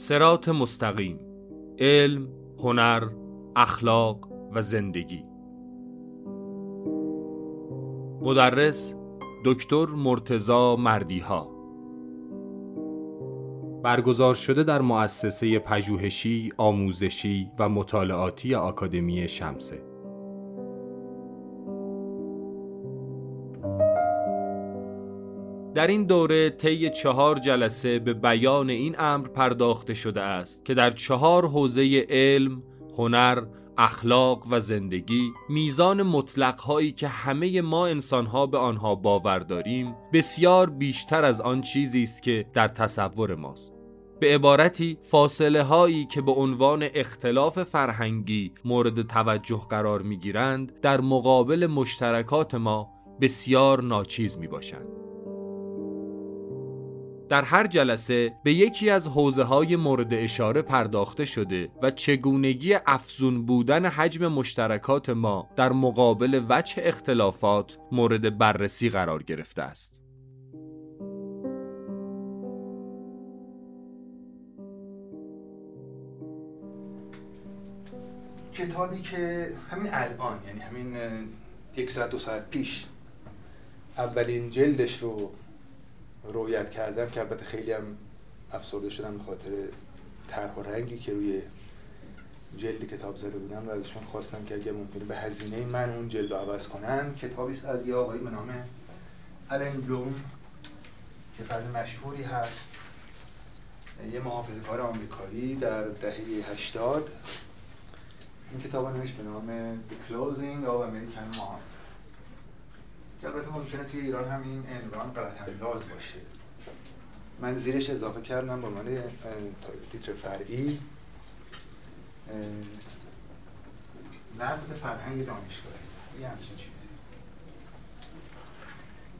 سرات مستقیم علم، هنر، اخلاق و زندگی. مدرس دکتر مرتزا مردیها. برگزار شده در مؤسسه پژوهشی، آموزشی و مطالعاتی آکادمی شمسه. در این دوره طی چهار جلسه به بیان این امر پرداخته شده است که در چهار حوزه علم، هنر، اخلاق و زندگی میزان مطلق هایی که همه ما انسان ها به آنها باور داریم بسیار بیشتر از آن چیزی است که در تصور ماست به عبارتی فاصله هایی که به عنوان اختلاف فرهنگی مورد توجه قرار می گیرند در مقابل مشترکات ما بسیار ناچیز می باشند. در هر جلسه به یکی از حوزه های مورد اشاره پرداخته شده و چگونگی افزون بودن حجم مشترکات ما در مقابل وجه اختلافات مورد بررسی قرار گرفته است. کتابی که همین الان یعنی همین یک ساعت دو ساعت پیش اولین جلدش رو رویت کردم که البته خیلی هم افسرده شدم به خاطر طرح و رنگی که روی جلد کتاب زده بودم و ازشون خواستم که اگه ممکنه به هزینه من اون جلد عوض کنن کتابی از یه آقایی به نام الن بلوم که فرد مشهوری هست. یه محافظه کار آمریکایی در دهه 80 این کتاب نوشت به نام The Closing of American که البته ممکنه توی ایران هم این عنوان غلط انداز باشه. من زیرش اضافه کردم به عنوان تیتر فرعی. نقد فرهنگ دانشگاهی یه همچین چیزی.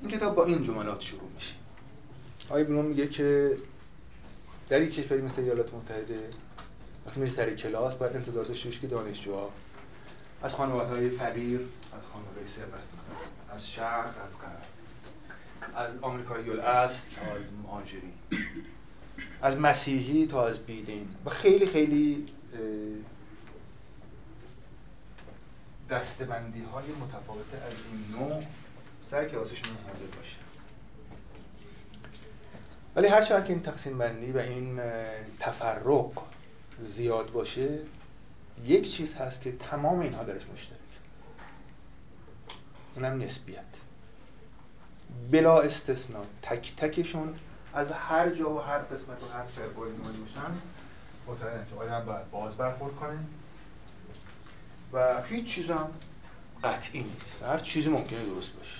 این کتاب با این جملات شروع میشه. آقای بلوم میگه که در یک کشوری مثل ایالات متحده وقتی میری سر کلاس باید انتظار داشته که دانشجوها از خانواده های فقیر از خانواده ثروتمند از شرق از غرب. از آمریکایی الاصل تا از مهاجرین. از مسیحی تا از بیدین. و خیلی خیلی دستبندی های متفاوته از این نوع. سر کلاسشون حاضر باشه. ولی هر چقدر که این تقسیم بندی و این تفرق زیاد باشه یک چیز هست که تمام اینها درش مشترک اونم نسبیت. بلا استثنا تک تکشون از هر جا و هر قسمت و هر اومده باشن معتقدن که آدم باید باز برخورد کنه و هیچ چیز هم قطعی نیست. هر چیزی ممکنه درست باشه.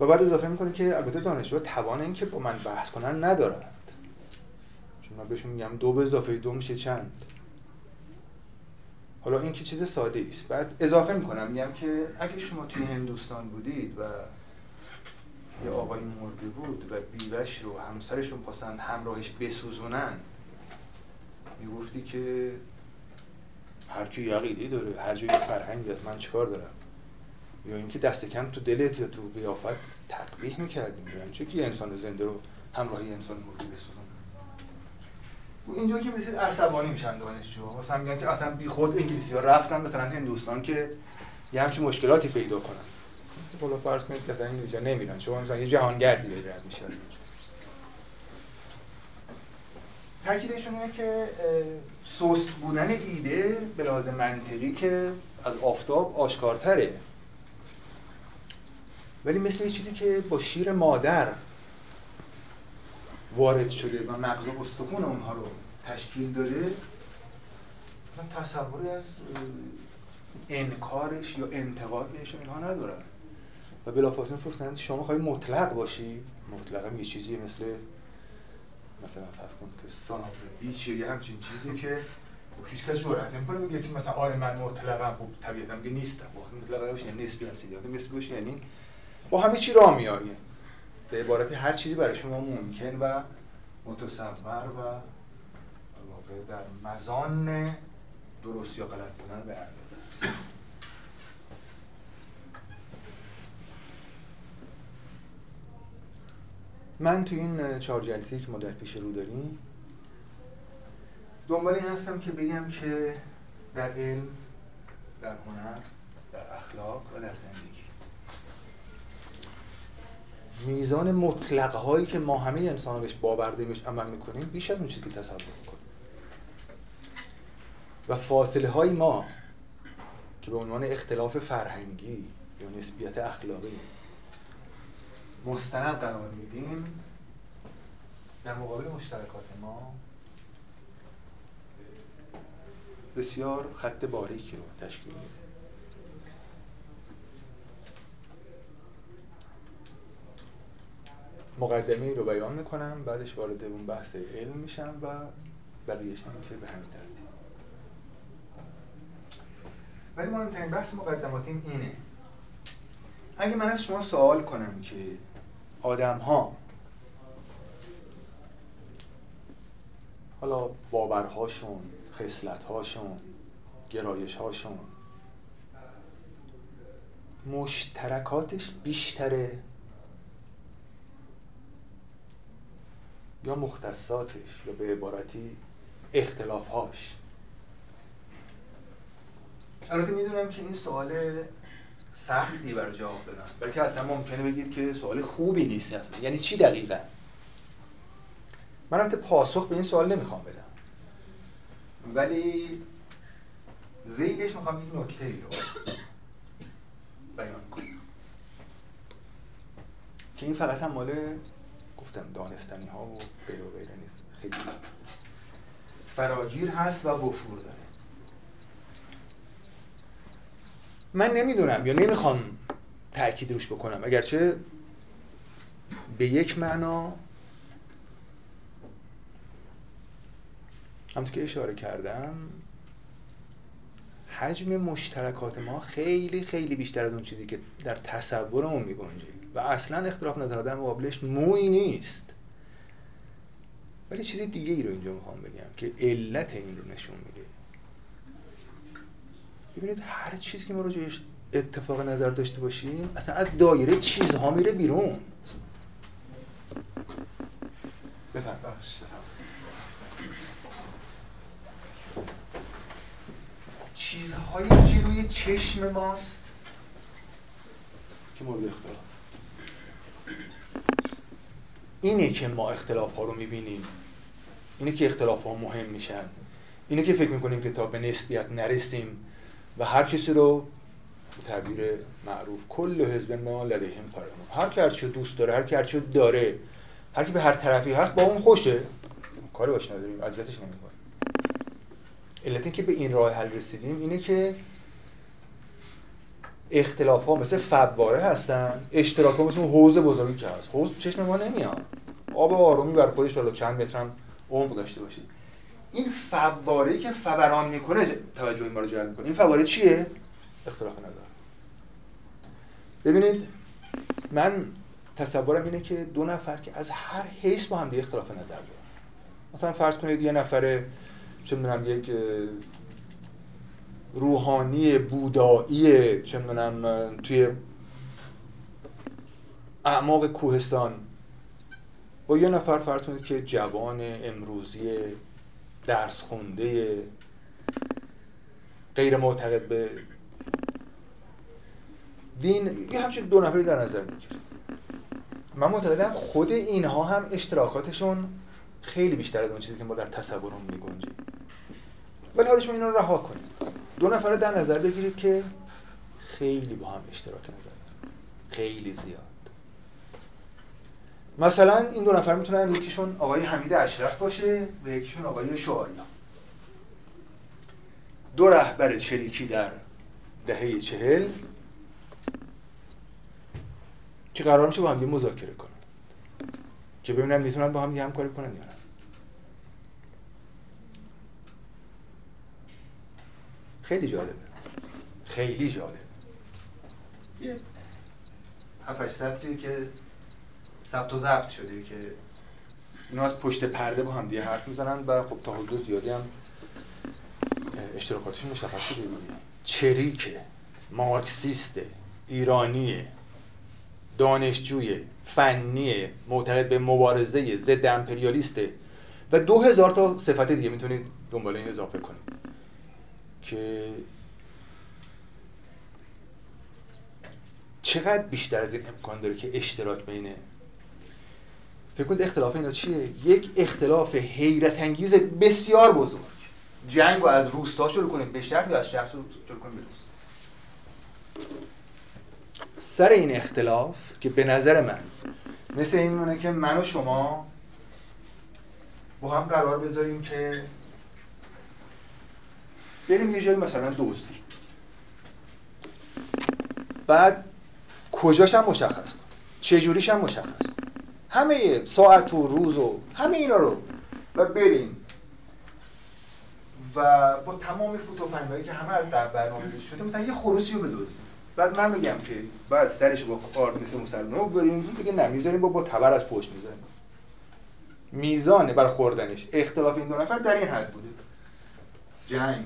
و بعد اضافه می‌کنه که البته دانشجو توان این که با من بحث کنن ندارند. چون من بهشون میگم دو به اضافه دو میشه چند. حالا این که چیز ساده است بعد اضافه می‌کنم میگم که اگه شما توی هندوستان بودید و یه آقای مرده بود و بیوش رو همسرش رو پاسن همراهش بسوزونن می‌گفتی که هر کی عقیده داره هر جایی فرهنگ داره من چیکار دارم؟ یا اینکه دست کم تو دلت یا تو قیافت تقبیح می‌کردیم یعنی چه که انسان زنده رو همراهی انسان مرده بسوزون اینجا که مثل عصبانی میشن دانشجو مثلا میگن که اصلا بی خود انگلیسی ها رفتن مثلا هندوستان که یه همچین مشکلاتی پیدا کنن. بالا فرض کنید که اصلا انگلیسی ها نمیرن شما مثلا یه جهانگردی به رد میشه تاکیدشون اینه که سست بودن ایده به لحاظ منطقی که از آفتاب آشکارتره. ولی مثل یه چیزی که با شیر مادر وارد شده و مغز و استخون اونها رو تشکیل داده. من تصوری از انکارش یا انتقاد بهش اینها ندارم. و بلافاصله پرسیدن شما خواهی مطلق باشی؟ مطلق هم یه چیزی مثل مثلا فرض کن که سانافر بیچ یا یه همچین چیزی که هیچ کس جرأت نمی‌کنه میگه که مثلا آره من مطلقم خب طبیعتا میگه نیستم. وقتی مطلق یعنی نسبی هستی یعنی نسبی باشه یعنی با همه چی راه میاییم به عبارت هر چیزی برای شما ممکن و متصور و واقع در مزان درست یا غلط بودن به اندازه من تو این چهار جلسه که ما در پیش رو داریم دنبال این هستم که بگم که در علم در هنر در اخلاق و در زندگی. میزان مطلق هایی که ما همه انسان بهش باورده بهش عمل می‌کنیم بیش از اون چیزی که تصور می‌کنیم. و فاصله های ما که به عنوان اختلاف فرهنگی یا نسبیت اخلاقی مستند قرار میدیم در مقابل مشترکات ما بسیار خط باریکی رو تشکیل میده مقدمه رو بیان می‌کنم بعدش وارد اون بحث علم میشم و بقیهش هم که به همین ترتیب. ولی مهمترین بحث مقدماتیم اینه. اگه من از شما سوال کنم که آدم ها حالا باورهاشون خصلتهاشون گرایشهاشون مشترکاتش بیشتره؟ یا مختصاتش یا به عبارتی اختلافهاش. البته می‌دونم که این سوال سختی برای جواب بدم بلکه اصلا ممکنه بگید که سوال خوبی نیست. یعنی چی دقیقا؟ من البته پاسخ به این سوال نمی‌خوام بدم. ولی زیدش می‌خوام یک نکته رو بیان کنم. که این فقط هم مال دانستنی ها و غیر و غیره نیست. خیلی فراگیر هست و وفور داره. من نمی‌دونم یا نمی‌خوام تاکید روش بکنم اگرچه به یک معنا همونطور که اشاره کردم حجم مشترکات ما خیلی خیلی بیشتر از اون چیزی که در تصورمون میگنجه. و اصلا اختلاف نظر در مقابلش موی نیست. ولی چیزی دیگه ای رو اینجا می‌خوام بگم که علت این رو نشون میده. ببینید هر چیزی که ما راجعش اتفاق نظر داشته باشیم اصلا از دایره چیزها میره بیرون. بفرم چیزهایی که روی چشم ماست. که مورد اختلاف. اینه که ما اختلاف ها رو می‌بینیم. اینه که اختلاف ها مهم میشن. اینه که فکر می‌کنیم که تا به نسبیت نرسیم و هر کسی رو تعبیر معروف کل حزب ما لدیهم فرمون هر کی هرچی دوست داره هر کی هرچی داره هر کی به هر طرفی هست با اون خوشه. کاری باش نداریم اذیتش نمی‌کنه علت که به این راه حل رسیدیم اینه که اختلاف ها مثل فواره هستن اشتراک ها مثل اون حوض بزرگی که هست. حوض چشم ما نمیاد. آب آرومی بر خودش بالا چند متر هم عمق داشته باشید این فواره که فوران می‌کنه توجه این رو جلب می‌کنه. این فواره چیه؟ اختلاف نظر. ببینید من تصورم اینه که دو نفر که از هر حیث با هم دیگه اختلاف نظر دارن. مثلا فرض کنید یه نفر چه می‌دونم یک روحانی بودایی چه می‌دونم توی اعماق کوهستان. با یه نفر فرض که جوان امروزی درس خونده غیر معتقد به دین یه همچین دو نفری در نظر می‌گیره. من معتقدم خود اینها هم اشتراکاتشون خیلی بیشتر از اون چیزی که ما در تصورمون میگنجیم. ولی حالا شما اینا رو رها کنید. دو نفر در نظر بگیرید که خیلی با هم اشتراک نظر خیلی زیاد. مثلا این دو نفر می‌تونن یکیشون آقای حمید اشرف باشه و یکیشون آقای شعاریا دو رهبر چریکی در دهه چهل که قرار میشه با هم مذاکره کنن. که ببینن می‌تونن با هم همکاری کنن یا نه. خیلی جالبه. خیلی جالب. یه هفتش سطری که ثبت و ضبط شده که اینا از پشت پرده با هم دیگه حرف می‌زنن و خب تا حدود زیادی هم اشتراکاتشون مشخص شده چریکه مارکسیست ایرانیه دانشجوی فنی معتقد به مبارزه ضد امپریالیسته و دو هزار تا صفت دیگه می‌تونید دنبال این اضافه کنید. که چقدر بیشتر از این امکان داره که اشتراک بینه فکر کنید اختلاف اینا چیه؟ یک اختلاف حیرت انگیز بسیار بزرگ. جنگ رو از روستا شروع کنیم به شهر یا از شهر شروع کنیم به روستا؟ سر این اختلاف که به نظر من مثل این که من و شما با هم قرار بذاریم که بریم یه جایی مثلا دزدی بعد کجاش هم مشخص کن. چجوریش هم مشخص کن. همه ساعت و روز و همه اینا رو. و بریم. و با تمام فوتوفنگایی که همه از در برنامه شده مثلا یه خروسی رو بدوزیم بعد من میگم که بعد سرش با کارت مثل مسلمان بریم. بگه نه می‌ذاریم با با تبر از پشت می‌ذاریم. میزانه برای خوردنش اختلاف این دو نفر در این حد بوده. جنگ.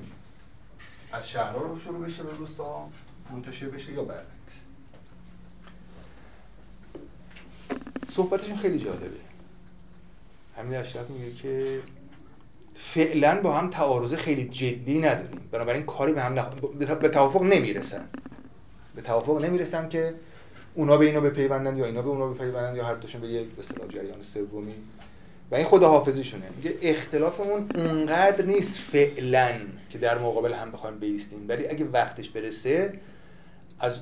از شهرها رو شروع بشه به روستا منتشر بشه یا برعکس؟ صحبتشون خیلی جالبه. همین اشرف میگه که فعلا با هم تعارض خیلی جدی نداریم. بنابراین کاری به هم نخ... به توافق نمی‌رسن. به توافق نمی‌رسن که اونا به اینا بپیوندن یا اینا به اونا بپیوندن یا هر دوشون به یک به جریان سومی. و این خداحافظیشونه میگه اختلافمون اونقدر نیست فعلا که در مقابل هم بخوایم بیستیم. ولی اگه وقتش برسه از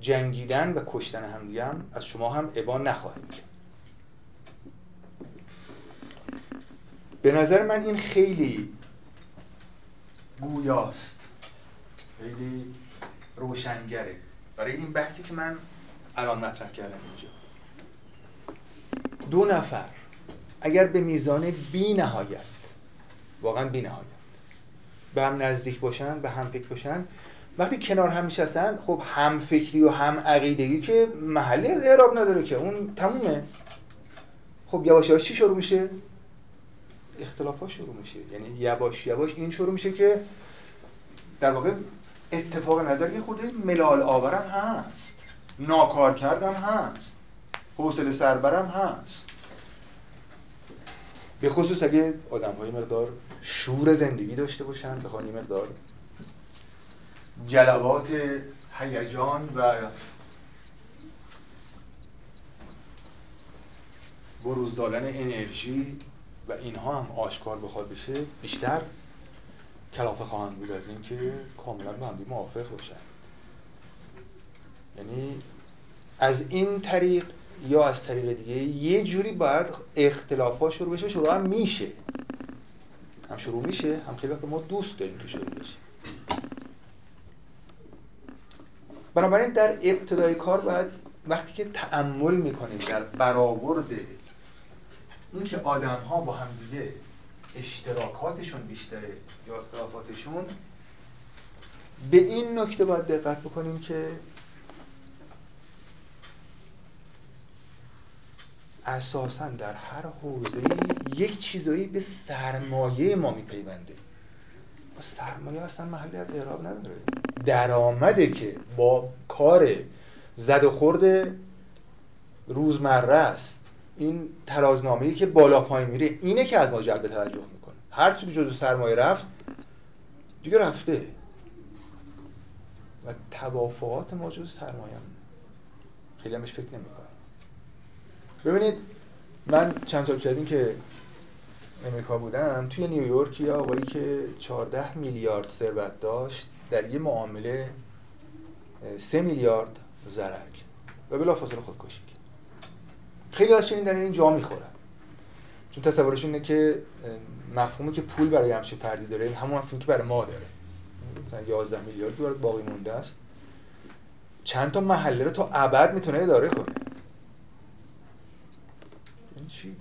جنگیدن و کشتن هم دیگه هم از شما هم ابا نخواهیم به نظر من این خیلی گویاست. خیلی روشنگره. برای این بحثی که من الان مطرح کردم اینجا. دو نفر. اگر به میزان بی نهایت واقعا بی نهایت به هم نزدیک باشن به هم فکر باشن وقتی کنار هم میشستن خب هم فکری و هم عقیدگی که محلی از اعراب نداره که اون تمومه. خب یواش یواش چی شروع میشه؟ اختلاف ها شروع میشه. یعنی یواش یواش این شروع میشه که در واقع اتفاق نظر یه خود ملال آورم هست. ناکار کردم هست. حوصله سربرم هست. به خصوص اگه آدم های مقدار شور زندگی داشته باشن بخوان مقدار جلوات هیجان و بروز دادن انرژی و اینها هم آشکار بخواد بشه بیشتر کلافه خواهند بود از اینکه کاملا با هم موافق باشن. یعنی از این طریق یا از طریق دیگه یه جوری باید اختلاف ها شروع بشه شروع هم میشه. هم شروع میشه هم خیلی وقت ما دوست داریم که شروع بشه. بنابراین در ابتدای کار باید وقتی که تعمل می‌کنیم در برآورد اینکه آدم ها با هم دیگه اشتراکاتشون بیشتره یا اختلافاتشون به این نکته باید دقت بکنیم که اساسا در هر حوزه یک چیزایی به سرمایه ما میپیونده. ما سرمایه اصلا محلی از اعراب نداره. درآمده که با کار زد و خورد روزمره است. این ترازنامه که بالا پایین میره اینه که از ما جلب توجه می‌کنه. هر چی جزو سرمایه رفت دیگه رفته. و توافقات ما جزو سرمایه خیلی همش فکر نمی‌کنه ببینید من چند سال پیش که امریکا بودم توی نیویورک یه آقایی که 14 میلیارد ثروت داشت در یه معامله 3 میلیارد ضرر کرد و بلافاصله خودکشی کرد. خیلی از در این جا می‌خورن چون تصورشون اینه که مفهومی که پول برای همچین فردی داره همون مفهومی که برای ما داره. مثلا 11 میلیارد دلار باقی مونده است. چند تا محله رو تا ابد می‌تونه اداره کنه. چی؟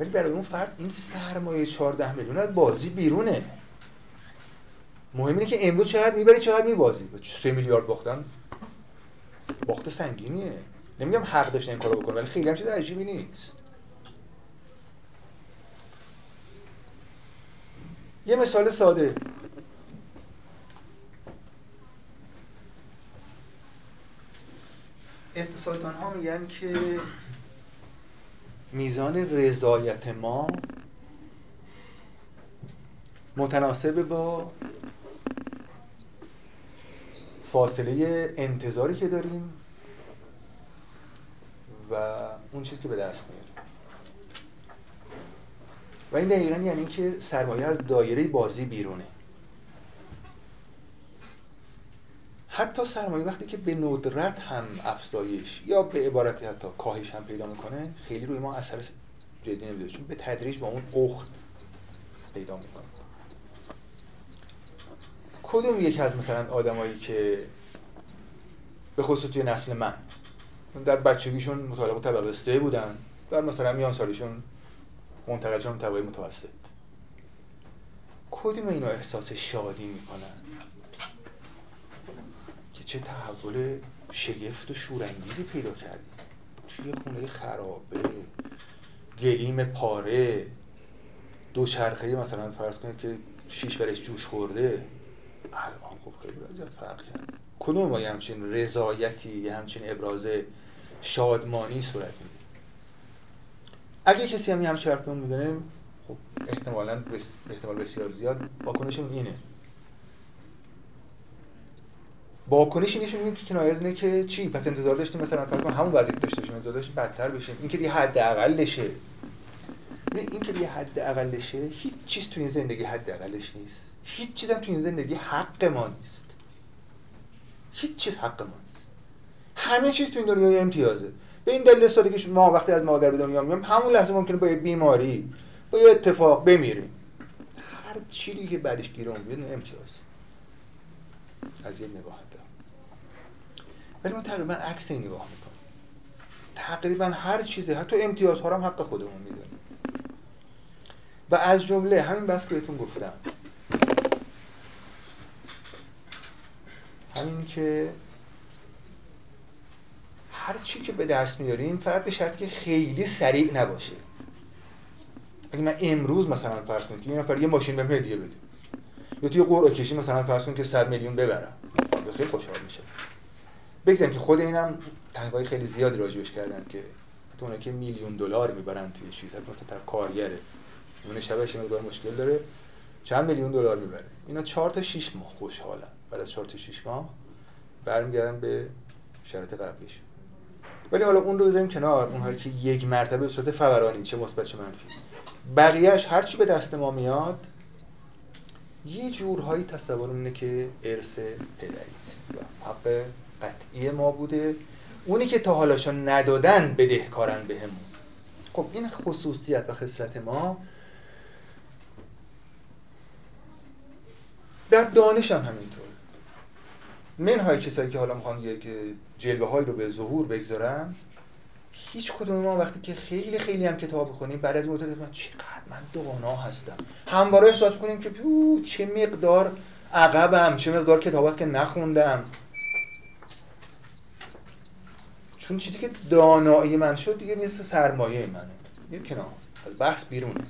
ولی برای اون فرد این سرمایه 14 میلیون از بازی بیرونه. مهم اینه که امروز چقدر می‌بری چقدر میبازی. 3 میلیارد باختن باخت سنگینیه. نمیگم حق داشته این کارو بکنه ولی خیلی هم چیز عجیبی نیست. یه مثال ساده. اقتصاددان ها میگن که میزان رضایت ما متناسب با فاصله انتظاری که داریم و اون چیزی که به دست میاریم. و این دقیقا یعنی اینکه سرمایه از دایره بازی بیرونه. حتی سرمایه وقتی که به ندرت هم افزایش یا به عبارتی حتی کاهش هم پیدا می‌کنه خیلی روی ما اثر جدی نمیده چون به تدریج با اون اخت پیدا می‌کنه. کدوم یکی از مثلا آدمایی که به خصوص توی نسل من در بچگیشون مطالعه طبقه سه بودن در مثلا میان سالیشون منتقل شدن طبقه متوسط. کدوم اینا احساس شادی می‌کنن؟ چه تحول شگفت و شورانگیزی پیدا کردیم توی خونه خرابه گلیم پاره دوچرخه مثلا فرض کنید که شیش ورش جوش خورده. الان خب خیلی وضعیت فرق کرد. کدوم ما همچین رضایتی یه همچین ابراز شادمانی صورت میده اگه کسی هم یه همچین حرف می‌دونه خب احتمالا بس... احتمال بسیار زیاد واکنشمون اینه. واکنش نشون میده که کنایه اینه که چی؟ پس انتظار داشتیم مثلا فرض همون وضعیت داشته باشیم انتظار داشتیم بدتر بشیم. این که دیگه حد اقلشه این که دیگه حد اقلشه هیچ چیز تو این زندگی حد اقلش نیست. هیچ چیز هم تو این زندگی حق ما نیست. هیچ چیز حق ما نیست. همه چیز تو این دنیا امتیازه. به این دلیل استاده که ما وقتی از مادر به دنیا میام همون لحظه ممکنه با یه بیماری با یه اتفاق بمیریم. هر چیزی که بعدش گیرمون بیاد امتیاز. از یه نگاه. ولی ما تقریبا عکس این نگاه می‌کنیم تقریبا هر چیزی حتی امتیازها هم حق خودمون می‌دونیم. و از جمله همین بس که بهتون گفتم. همین که هر چی که به دست میاریم فقط به شرطی که خیلی سریع نباشه. اگه من امروز مثلا فرض کنید که یه نفر یه ماشین بهم هدیه بده. یا توی قرعه کشی مثلا فرض کنید که 100 میلیون ببرم. خیلی خوشحال میشه بگذاریم که خود اینم تحقیقات خیلی زیادی راجبش کردن که حتی اونایی که میلیون دلار می‌برن توی چیز حتی تا کارگره. اون شبش مقدار مشکل داره. چند میلیون دلار می‌بره. اینا 4 تا 6 ماه خوشحالن. بعد از 4 تا 6 ماه برمیگردن به شرایط قبلیش. ولی حالا اون رو بذاریم کنار. اونهایی که یک مرتبه به صورت فورانی چه مثبت چه منفی. بقیهش هر چی به دست ما میاد یه جورهایی تصور اینه که ارث پدری است. حق قطعی ما بوده. اونی که تا حالاشا ندادن بدهکارن بهمون. خب این خصوصیت و خصلت ما در دانش هم همینطور. منهای کسایی که حالا می‌خوان یک جلوه هایی رو به ظهور بگذارن هیچ کدوم ما وقتی که خیلی خیلی هم کتاب بخونیم بعد از مدت من چقدر من دانا هستم. همواره احساس کنیم که چه مقدار عقبم چه مقدار کتاب هست که نخوندم. چون چیزی که دانایی من شد دیگه مثل سرمایه منه. میر کنار از بحث بیرونه.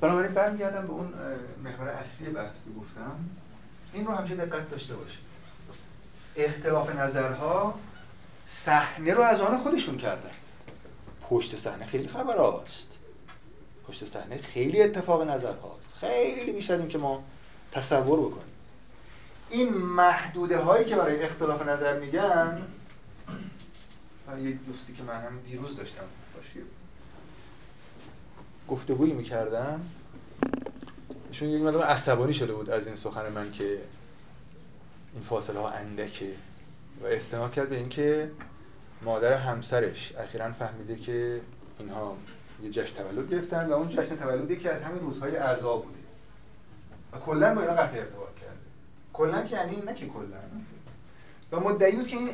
بنابراین برمیگردم به اون محور اصلی بحث که گفتم. این رو همیشه دقت داشته باشید. اختلاف نظرها صحنه رو از آن خودشون کردن. پشت صحنه خیلی خبر هاست. پشت صحنه خیلی اتفاق نظر هاست. خیلی بیشتر این که ما تصور بکنیم. این محدوده هایی که برای اختلاف نظر میگن یه دوستی که من هم دیروز داشتم باشی گفتگویی می‌کردم ایشون یک مدام عصبانی شده بود از این سخن من که این فاصله ها اندکه و استناد کرد به اینکه مادر همسرش اخیرا فهمیده که اینها یه جشن تولد گرفتن و اون جشن تولدی که از همین روزهای اعضا بوده. و کلا با اینا قطع ارتباط. کلا که یعنی نه که کلا و مدعی بود که این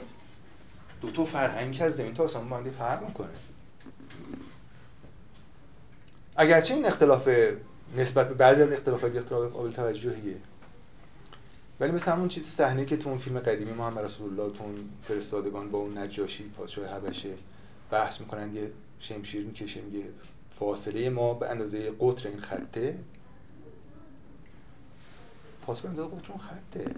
دو تا فرهنگ که از زمین تا آسمون با فرق می‌کنه. اگرچه این اختلاف نسبت به بعضی از اختلافات اختلاف قابل توجهیه. ولی مثل همون چیز صحنه که تو اون فیلم قدیمی محمد رسول الله تو اون فرستادگان با اون نجاشی پادشاه حبشه بحث می‌کنن یه شمشیر می‌کشه میگه فاصله ما به اندازه قطر این خطه. فاصله اندازه قطر اون خطه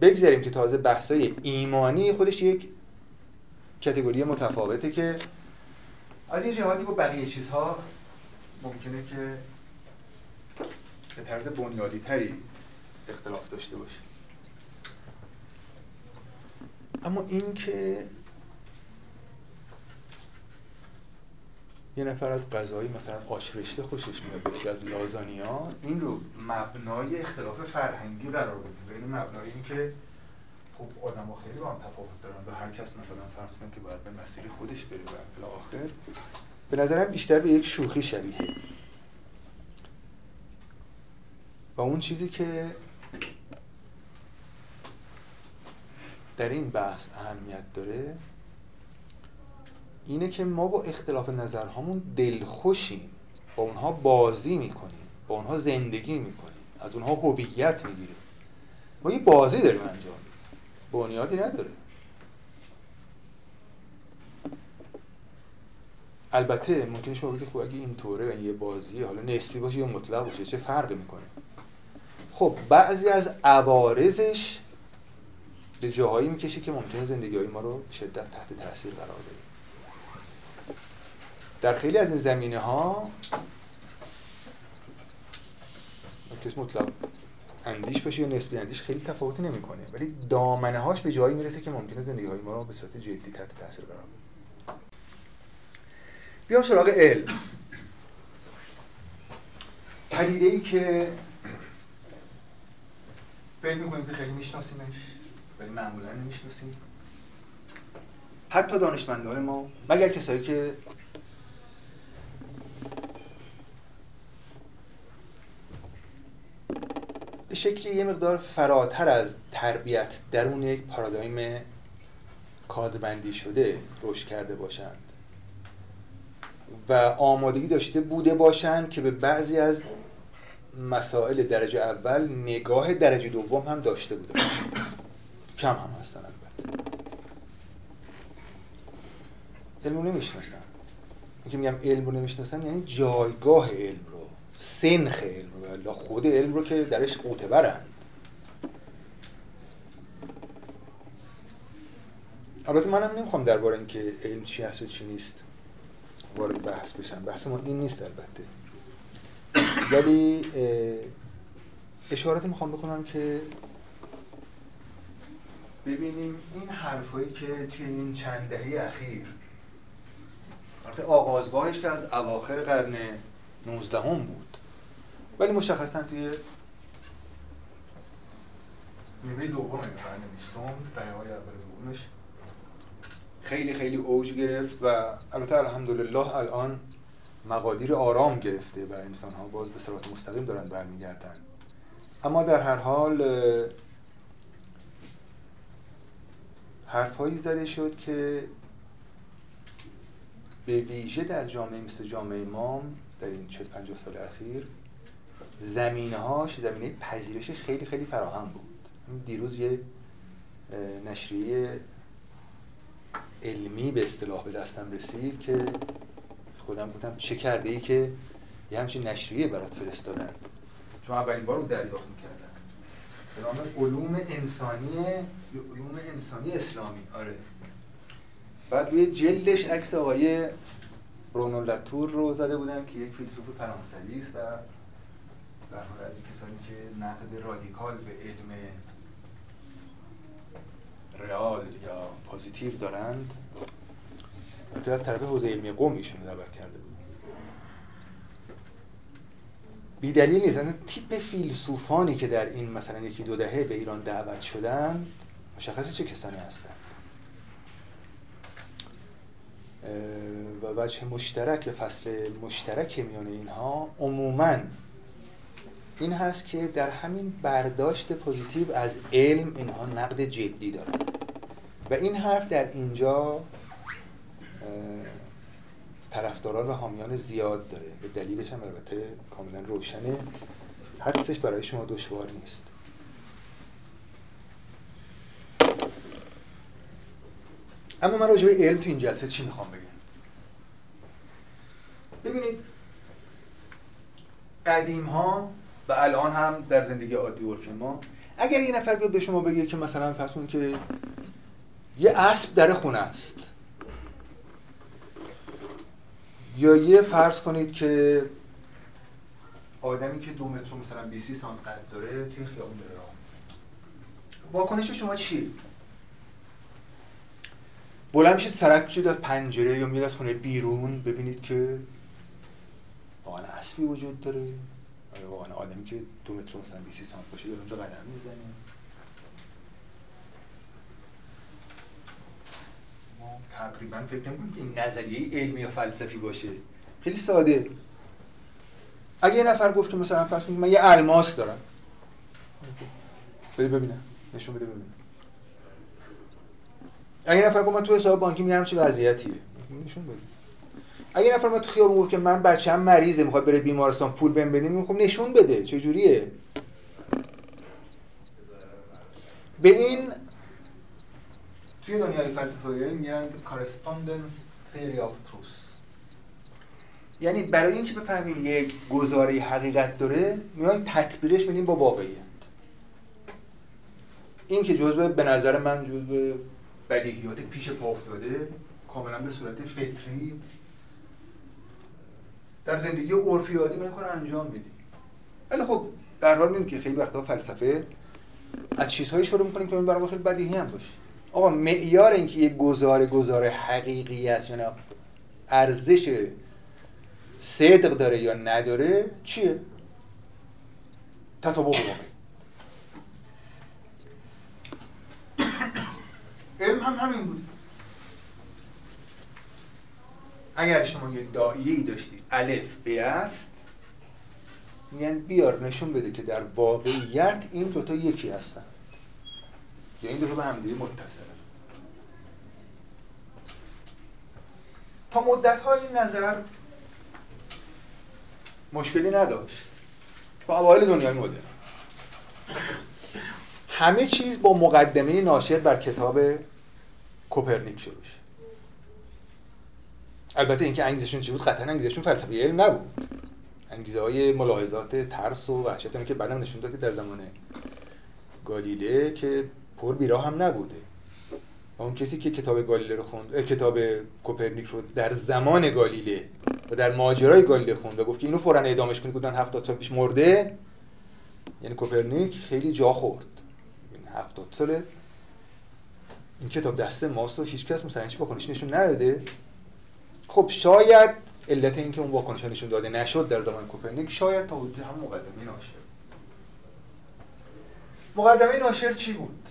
بگذاریم که تازه بحثای ایمانی خودش یک کتگوری متفاوته که از یه جهاتی با بقیه چیزها ممکنه که به طرز بنیادی تری اختلاف داشته باشه. اما این که یه نفر از غذایی مثلا آش رشته خوشش میاد یکی از لازانیا. این رو مبنای اختلاف فرهنگی قرار بده. بین مبنای این که خب آدم ها خیلی با هم تفاوت دارن و هر کس مثلا فرض کنیم که باید به مسیر خودش بره و آخر. به نظرم بیشتر به یک شوخی شبیه. و اون چیزی که در این بحث اهمیت داره اینه که ما با اختلاف نظرهامون دلخوشیم. با اونها بازی می‌کنیم. با اونها زندگی می‌کنیم. از اونها هویت می‌گیریم. ما یه بازی داریم انجام میدیم. بنیادی نداره. البته ممکنه شما بگید خب اگه اینطوره یه بازی حالا نسبی باشه یا مطلق باشه چه فرقی می‌کنه؟ خب بعضی از عوارضش به جاهایی می‌کشه که ممکنه زندگی های ما رو شدت تحت تاثیر قرار بده. در خیلی از این زمینه ها کس مطلق اندیش باشه یا نسبی اندیش خیلی تفاوتی نمی‌کنه ولی دامنه هاش به جایی می‌رسه که ممکنه زندگی های ما به صورت جدی تحت تاثیر قرار بده بیام سراغ علم. پدیده ای که فکر می‌کنیم که خیلی میشناسیمش ولی معمولا نمی‌شناسیم. حتی دانشمندان ما مگر کسایی که به شکلی یه مقدار فراتر از تربیت درون یک پارادایم کادربندی شده رشد کرده باشند. و آمادگی داشته بوده باشند که به بعضی از مسائل درجه اول نگاه درجه دوم هم داشته بوده کم هم هستن البته. علم رو نمی‌شناسن اینکه میگم علم رو نمی‌شناسن یعنی جایگاه علم رو سنخ علم رو خود علم رو که درش معتبرند البته منم نمی‌خوام درباره اینکه علم چی هست و چی نیست وارد بحث بشم. بحث ما این نیست البته. ولی اشاراتی می‌خوام بکنم که ببینیم این حرفایی که توی این چند دهه اخیر البته آغازگاهش که از اواخر قرن 19 هم بود. ولی مشخصا توی نیمه دوم قرن بیستم دهه های اول دومش خیلی خیلی اوج گرفت و البته الحمدلله الان مقادیر آرام گرفته و انسان ها باز به صراط مستقیم دارن برمیگردن. اما در هر حال حرفهایی زده شد که به ویژه در جامعه مثل جامعه ما در این 40 50 سال اخیر زمینه هاش زمینه پذیرشش خیلی خیلی فراهم بود. دیروز یه نشریه علمی به اصطلاح به دستم رسید که خودم گفتم چه کرده ای که یه همچین نشریه برات فرستادن. چون اولین بار رو دریافت می‌کردن. به نام علوم انسانی علوم انسانی اسلامی. آره. بعد روی جلدش عکس آقای برونو لاتور رو زده بودن که یک فیلسوف فرانسوی است و در حال از کسانی که نقد رادیکال به علم real یا positive دارند از طرف حوزه علمیه قم ایشون دعوت کرده بود. بی دلیل نیست اصلا تیپ فیلسوفانی که در این مثلا یکی دو دهه به ایران دعوت شدن مشخص چه کسانی هستند و وجه مشترک فصل مشترک میان اینها عموما این هست که در همین برداشت positive از علم اینها نقد جدی دارن. و این حرف در اینجا طرفداران و حامیان زیاد داره. به دلیلش هم البته کاملا روشنه. حدسش برای شما دشوار نیست. اما من راجع به علم تو این جلسه چی می‌خوام بگم؟ ببینید قدیم ها و الان هم در زندگی عادی عرفی ما اگر یه نفر بیاد به شما بگه که مثلا فرض که یه اسب در خونه است یا یه فرض کنید که آدمی که دو متر مثلا 20 سانت قد داره توی خیابون داره واکنش شما چیه؟ بلند میشید سرک میشید از پنجره یا میرید از خونه بیرون. ببینید که واقعا اسبی وجود داره. آره واقعا آدمی که دو متر مثلا 20 سانت باشه داره اونجا قدم می‌زنه. تقریبا فکر نمی‌کنم که این نظریه علمی یا فلسفی باشه. خیلی ساده. اگه یه نفر گفت مثلا پس من یه الماس دارم. بده ببینم. نشون بده ببینم. اگه نفر گفت من تو حساب بانکی میگم چه وضعیتیه نشون بده. اگه نفر من تو خیابون گفت که من بچه‌م مریضه می‌خواد بره بیمارستان پول بهم بدین خب نشون بده چه جوریه؟ به این توی دنیای فلسفه میگن correspondence theory of truth. یعنی برای اینکه بفهمیم یک گزاره حقیقت داره میایم تطبیقش میدیم با واقعیت. این که جزء به نظر من جزء بدیهیات پیش پا افتاده کاملا به صورت فطری. در زندگی عرفی عادی من کار انجام میدیم. ولی خب در حال می‌دونیم که خیلی وقتا فلسفه از چیزهایی شروع می‌کنیم که برای ما خیلی بدیهی هم باشه. آقا معیار اینکه یک گزاره گزاره حقیقی است یا نه ارزش صدق داره یا نداره چیه؟ تطابق واقعی. علم هم همین بود. اگر شما یه دایه ای داشتید الف به است میگن بیار نشون بده که در واقعیت این دوتا یکی هستن. یا این دوتا به همدیگه متصل تا مدت های نظر مشکلی نداشت. با اوایل دنیای مدرن. همه چیز با مقدمه ناشر بر کتاب کوپرنیک شروع شد البته اینکه انگیزشون چی بود؟ قطعا انگیزشون فلسفه علم نبود. انگیزه های ملاحظات ترس و وحشت که بعدم نشون داد که در زمان گالیله که پر بیراه هم نبوده. اون کسی که کتاب گالیله رو خوند کتاب کوپرنیک رو در زمان گالیله و در ماجرای گالیله خوند و گفت که اینو فورا اعدامش کنید بودن 70 سال پیش مرده. یعنی کوپرنیک خیلی جا خورد. این 70 ساله. این کتاب دست ماست و هیچ کس مثلا هیچ واکنشی نشون نداده. خب شاید علت اینکه اون واکنش نشون داده نشد در زمان کوپرنیک شاید تا حدودی هم مقدمه ناشر. مقدمه ناشر چی بود؟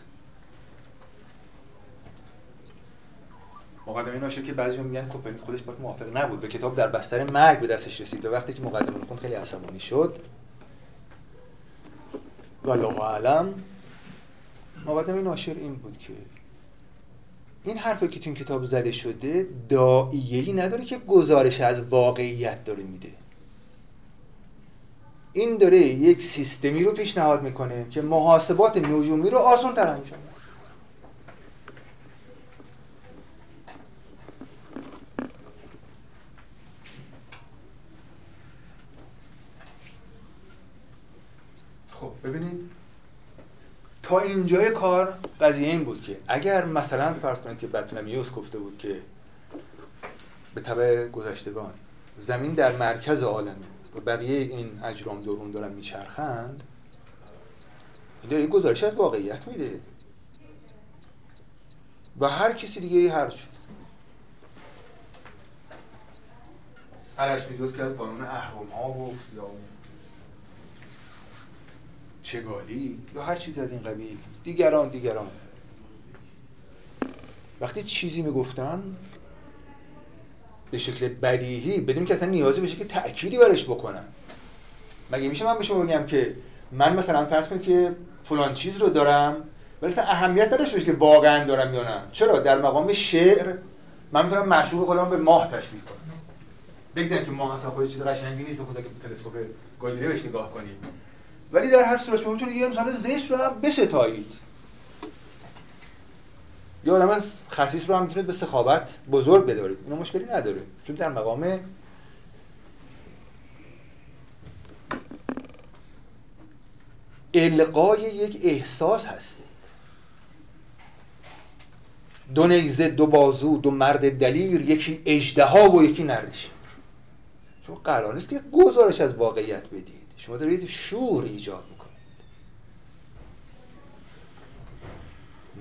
مقدمه ناشر که بعضی میگن کوپرنیک خودش باهاش موافق نبود. به کتاب در بستر مرگ به دستش رسید و وقتی که مقدمه رو خوند خیلی عصبانی شد. والله اعلم. مقدمه ناشر این بود که این حرفی که تو این کتاب زده شده دائیه‌ای نداره که گزارش از واقعیت داره میده. این داره یک سیستمی رو پیشنهاد می‌کنه که محاسبات نجومی رو آسان تر انجام ببینید تا اینجای کار قضیه این بود که اگر مثلا فرض کنید که بطلمیوس گفته بود که به طبع گذشتگان زمین در مرکز عالمه و بقیه این اجرام دورون دارن میچرخند این داره گزارش از واقعیت میده. و هر کسی دیگه هر چیز میدوز که از قانون احرام ها گفت یا چگالی؟ یا هر چیز از این قبیل. دیگران دیگران. وقتی چیزی می‌گفتن به شکل بدیهی بدون که اصلا نیازی بشه که تأکیدی برش بکنن. مگه میشه من به شما بگم که من مثلا فرض کنید که فلان چیز رو دارم ولی اصلا اهمیت نداشته باشه که واقعا دارم یا نه. چرا؟ در مقام شعر من می‌تونم معشوق خودم به ماه تشبیه کنم. بگذاریم که ماه اصلا خودش چیز قشنگی نیست به که تلسکوپ گالیله بهش نگاه کنید. ولی در هر صورت شما می‌تونید یه انسان زشت رو هم بستایید. یا آدم خصیص رو هم می‌تونید به سخاوت بزرگ بدارید. اینا مشکلی نداره. چون در مقام القای یک احساس هستید. دو نیزه دو بازو دو مرد دلیر یکی اجدها و یکی نرشیر شما قرار نیست که گزارش از واقعیت بدید. شما دارید شور ایجاد می‌کنید.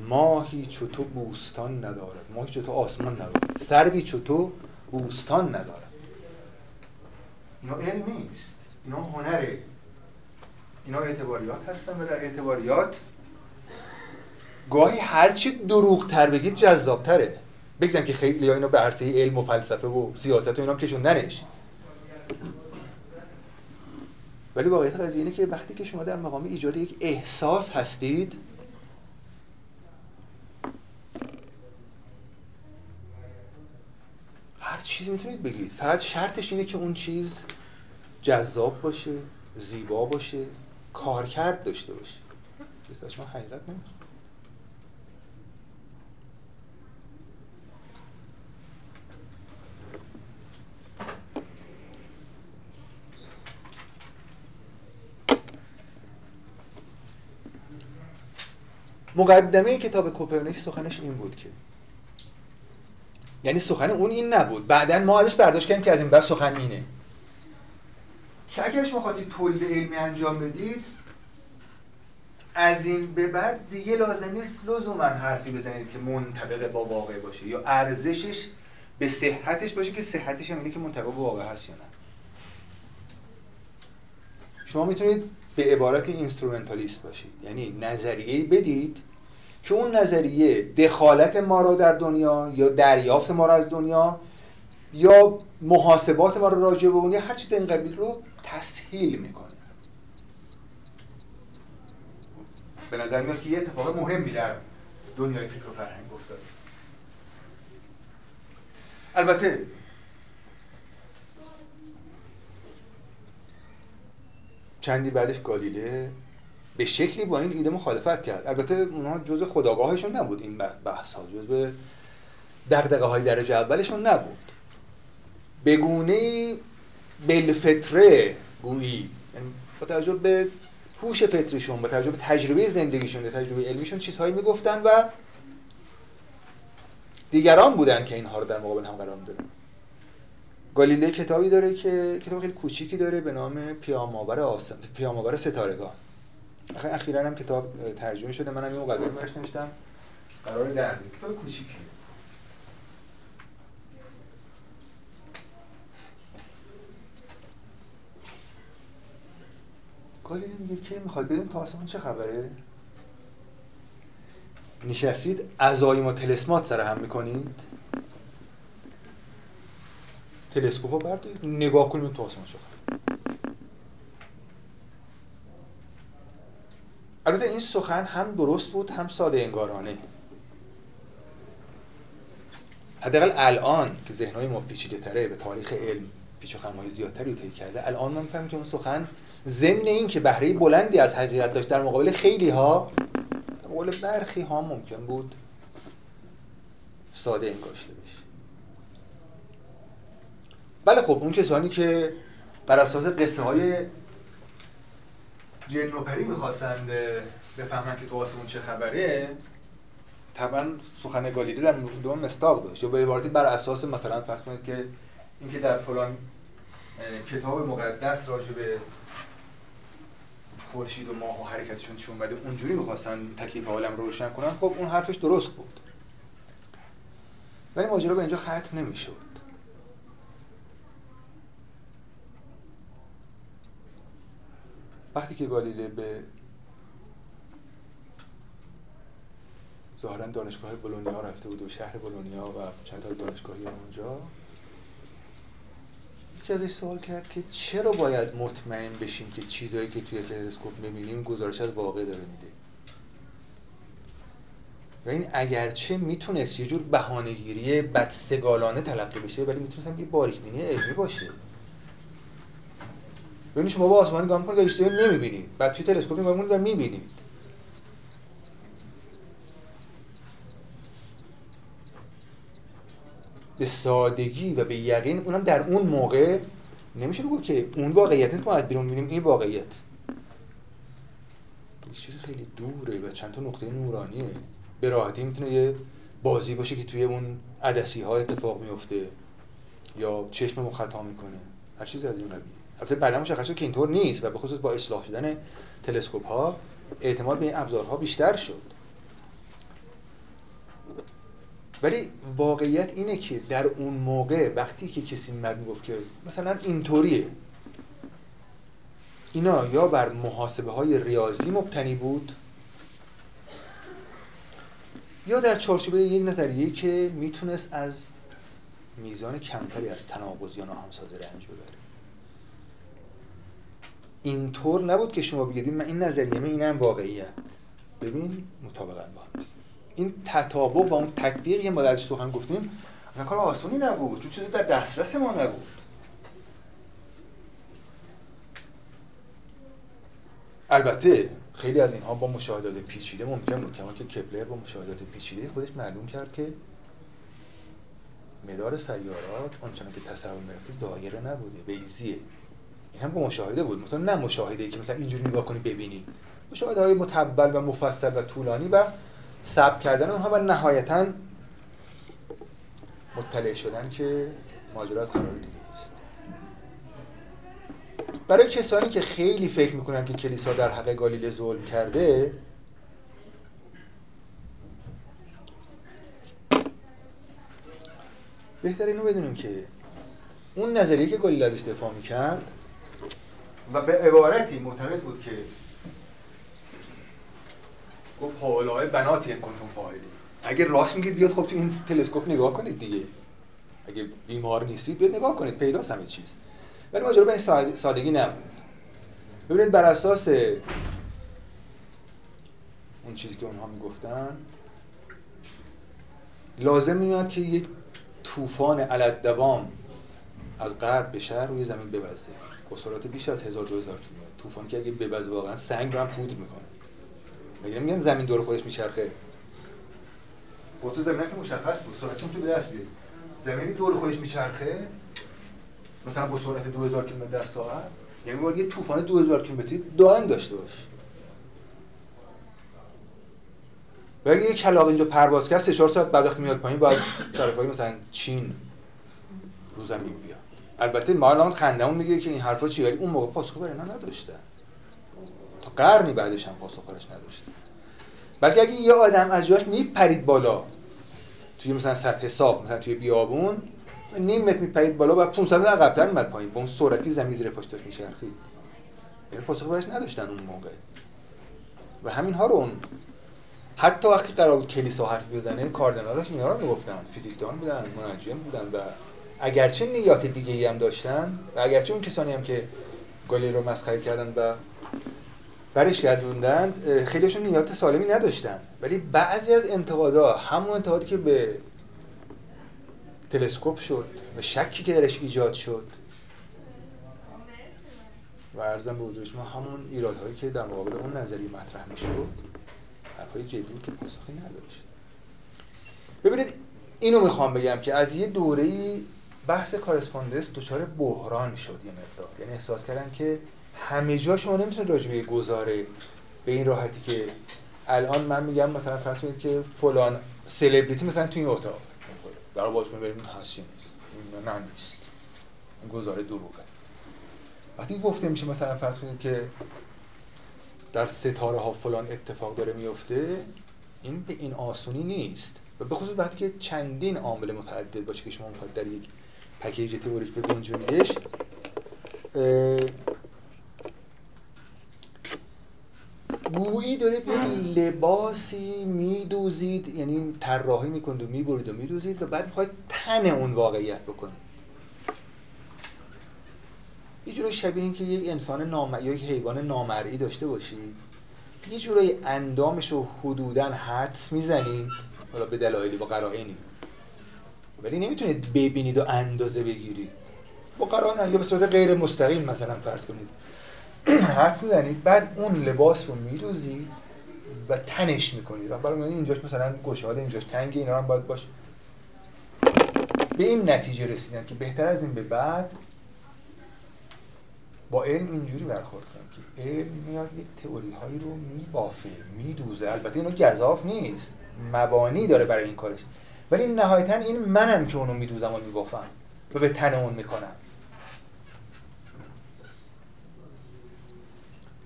ماهی چطور بوستان ندارد. ماهی چطور آسمان ندارد. سربی چطور بوستان ندارد. اینا علم نیست. اینا هنره. اینا اعتباریات هستن و در اعتباریات گاهی هرچی دروغ تر بگید جذاب تره بگذارم که خیلی ها اینا به عرصه علم و فلسفه و سیاست و اینا کشوندنش. ولی واقعیت قضیه اینه که وقتی که شما در مقام ایجاد یک احساس هستید هر چیزی می‌تونید بگید. فقط شرطش اینه که اون چیز جذاب باشه زیبا باشه کارکرد داشته باشه. چیز شما حقیقت نمی‌خواد مقدمه کتاب کوپرنیک سخنش این بود که یعنی سخن اون این نبود. بعدا ما ازش برداشت کردیم که از این بعد سخن اینه. که اگر شما خواستید تولید علمی انجام بدید از این به بعد دیگه لازم نیست لزوما حرفی بزنید که منطبق با واقع باشه یا ارزشش به صحتش باشه که صحتش هم اینه که منطبق با واقع هست یا نه. شما می‌تونید به عبارت اینسترومنتالیست باشید. یعنی نظریه بدید که اون نظریه دخالت ما رو در دنیا یا دریافت ما رو از دنیا یا محاسبات ما رو راجع به اون یا هر چیز این قبیل رو تسهیل می‌کنه. به نظر میاد که یه اتفاق مهمی در دنیای فکر و فرهنگ افتاده. البته چندی بعدش گالیله به شکلی با این ایده مخالفت کرد. البته اونها جز خداگاهشون نبود این بحث ها جز به دقدقه های درجه اولشون نبود. بگونه بلفتره گویی. یعنی با توجه به هوش فطریشون با توجه به تجربه زندگیشون تجربه علمیشون چیزهایی می‌گفتن و دیگران بودن که اینها رو در مقابل هم قرار می‌دادن. گالیله کتابی داره که کتاب خیلی کوچیکی داره به نام پیامآور آسم پیامآور ستارگان. اخیرا هم کتاب ترجمه شده منم این مقدمه برش نوشتم. قرار در کتاب کوچیکی گالیله میگه که می‌خواد بدون تا آسمان چه خبره؟ نشستید ازایم و تلسمات سر هم می‌کنید؟ تلسکوپ رو بردارید نگاه کنید تو آسمان چه البته این سخن هم درست بود هم ساده انگارانه. حداقل الان که ذهنهای ما پیچیده تره به تاریخ علم پیچ و خمهای زیادتری طی کرده الان من می‌فهمم که اون سخن ضمن این که بهره بلندی از حقیقت داشت در مقابل خیلی ها در مقابل برخی ها ممکن بود ساده انگاشته بشه بله خب اون کسانی که بر اساس قصه های جن و پری می‌خواستند بفهمن که تو آسمون چه خبره طبعا سخن گالیله در دوم مستاق داشت. یا به عبارتی بر اساس مثلا فرض کنید که اینکه در فلان کتاب مقدس راجع به خورشید و ماه و حرکتشون چون بده اونجوری می‌خواستن تکلیف عالم رو روشن کنن خب اون حرفش درست بود. ولی ماجرا به اینجا ختم نمی‌شد. وقتی که گالیله به ظاهرا دانشگاه بولونیا رفته بود و شهر بولونیا و چند تا دانشگاهی اونجا یکی ازش سوال کرد که چرا باید مطمئن بشیم که چیزهایی که توی تلسکوپ می‌بینیم گزارش از واقع داره میده؟ و این اگرچه می‌تونست یه جور بهانهگیری بدسگالانه تلقی بشه ولی می‌تونست هم یه باریکبینی علمی باشه. ببینید شما با آسمان نگاه می‌کنید و نمی‌بینید بعد توی تلسکوپ نگاه می‌کنید و می‌بینید به سادگی و به یقین اونم در اون موقع نمیشه بگو که اون واقعیت نیست ما از بیرون می‌بینیم این واقعیت. چیز خیلی دوره و چند تا نقطه نورانیه؟ به راحتی می‌تونه یه بازی باشه که توی اون عدسی ها اتفاق میفته یا چشم خطا می‌کنه. هر چیزی از این قبیل. البته بعدا مشخص شد که اینطور نیست و به خصوص با اصلاح شدن تلسکوپ ها اعتماد به این ابزارها بیشتر شد. ولی واقعیت اینه که در اون موقع وقتی که کسی مد می‌گفت که مثلا اینطوریه اینا یا بر محاسبه های ریاضی مبتنی بود یا در چارچوبه یک نظریه که می‌تونست از میزان کمتری از تناقض یا ناهمسازی رنج ببره. اینطور نبود که شما بگید من این نظریه من اینم واقعیت. ببین مطابقا با هم. این تطابق و اون تطبیق یه ما در سخن گفتیم اصلا کار آسونی نبود. چون چیزی در دسترس ما نبود. البته خیلی از اینها با مشاهدات پیچیده ممکن بود. کما که کپلر با مشاهدات پیچیده خودش معلوم کرد که مدار سیارات آنچنان که تصور می‌رفته دایره نبوده بیزیه. این هم با مشاهده بود. مثلا نه مشاهده ای که مثلا اینجوری نگاه کنی ببینی. مشاهده های متبل و مفصل و طولانی و ثبت کردن اونها و نهایتا مطلع شدن که ماجرا از قرار دیگه است برای کسانی که خیلی فکر می‌کنن که کلیسا در حق گالیله ظلم کرده بهتر اینو بدونیم که اون نظریه که گالیله ازش دفاع می‌کرد و به عبارتی معتقد بود که گفت حالای بناتی کنتون فاعلی. اگه راست میگید بیاد خب تو این تلسکوپ نگاه کنید دیگه. اگه بیمار نیستید بیاد نگاه کنید پیداست همه چیز. ولی ماجرا به این سادگی نبود. ببینید بر اساس اون چیزی که اونها می‌گفتن لازم میاد که یک طوفان علت دوام از غرب به شهر روی زمین ببزه. با سرعت بیش از 1000 2000 کیلومتر طوفان که اگه ببزه واقعا سنگ رو هم پودر می‌کنه. مگه میگن زمین دور خودش میچرخه؟ قطب زمین که مشخص بود. سرعتش می‌تونه به دست بیاری. زمینی دور خودش میچرخه مثلا با سرعت 2000 کیلومتر در ساعت یعنی باید یه طوفان 2000 کیلومتری دائم داشته باشه و اگه یه کلاق اینجا پرواز کرد 3 4 ساعت بعد میاد پایین باید طرفای مثلا چین رو زمین بیاد. البته ما الان خندمون میگه که این حرفا چی ولی اون موقع پاسخ برای اینا نداشتن تا قرنی بعدش هم پاسخ برش نداشتن بلکه اگه یه آدم از جاش میپرید بالا توی مثلا سطح حساب مثلا توی بیابون نیم متر میپرید بالا و 500 متر عقب‌تر میاد پایین. با اون سرعتی زمین زیر پاش داشت میچرخید. یعنی پاسخ برش نداشتن اون موقع. و همین ها رو اون. حتی وقتی قرار بود کلیسا حرف بزنه کاردینالاش اینا رو می‌گفتن. فیزیکدان بودن منجم بودن و اگرچه نیات دیگه ای هم داشتن و اگرچه اون کسانی هم که گالی رو مسخره کردن و برش گردوندند خیلیشون نیات سالمی نداشتن. ولی بعضی از انتقادا همون انتقادی که به تلسکوپ شد و شکی که درش ایجاد شد. و ارزم به حضور ما همون ایرادهایی که در مقابل اون نظریه مطرح می‌شد حرفای جدی که پاسخی نداشت. ببینید اینو می‌خوام بگم که از یه دوره بحث کارسپاندنس دچار بحران شد یه مقدار. یعنی احساس کردن که همه جا شما نمی‌تونید راجع به گزاره به این راحتی که الان من میگم مثلا فرض کنید که فلان سلبریتی مثلا تو این اتاق برای باز بریم هست نیست. نه نیست. این گزاره دروغه. وقتی گفته میشه مثلا فرض کنید که در ستاره ها فلان اتفاق داره میفته این به این آسونی نیست. و به خصوص وقتی که چندین عامل متعدد باشه که شما می‌خواد در یک پکیج تئوریک بگنجونیدش گویی دارید یک لباسی میدوزید یعنی طراحی می‌کنید و می‌برید و میدوزید و بعد می‌خواید تن اون واقعیت بکنید. یه جوری شبیه این که یک انسان نام... یا یک حیوان نامرئی داشته باشید. یه جوری اندامش رو حدودا حدس می‌زنید. حالا به دلایلی با قرائنی. ولی نمی‌تونید ببینید و اندازه بگیرید. با قرائن یا به صورت غیر مستقیم مثلا فرض کنید. حدس می‌زنید بعد اون لباس رو میدوزید و تنش می‌کنید. و برای اینجاش مثلا گشاده اینجاش تنگی اینا هم باید باشه. به این نتیجه رسیدن که بهتر از این به بعد با علم اینجوری برخورد کنیم که علم میاد یک تئوری هایی رو میبافه میدوزه. البته اینو گذاف نیست. مبانی داره برای این کارش. ولی نهایتا این منم که اونو میدوزم و میبافم و به تن اون می‌کنم.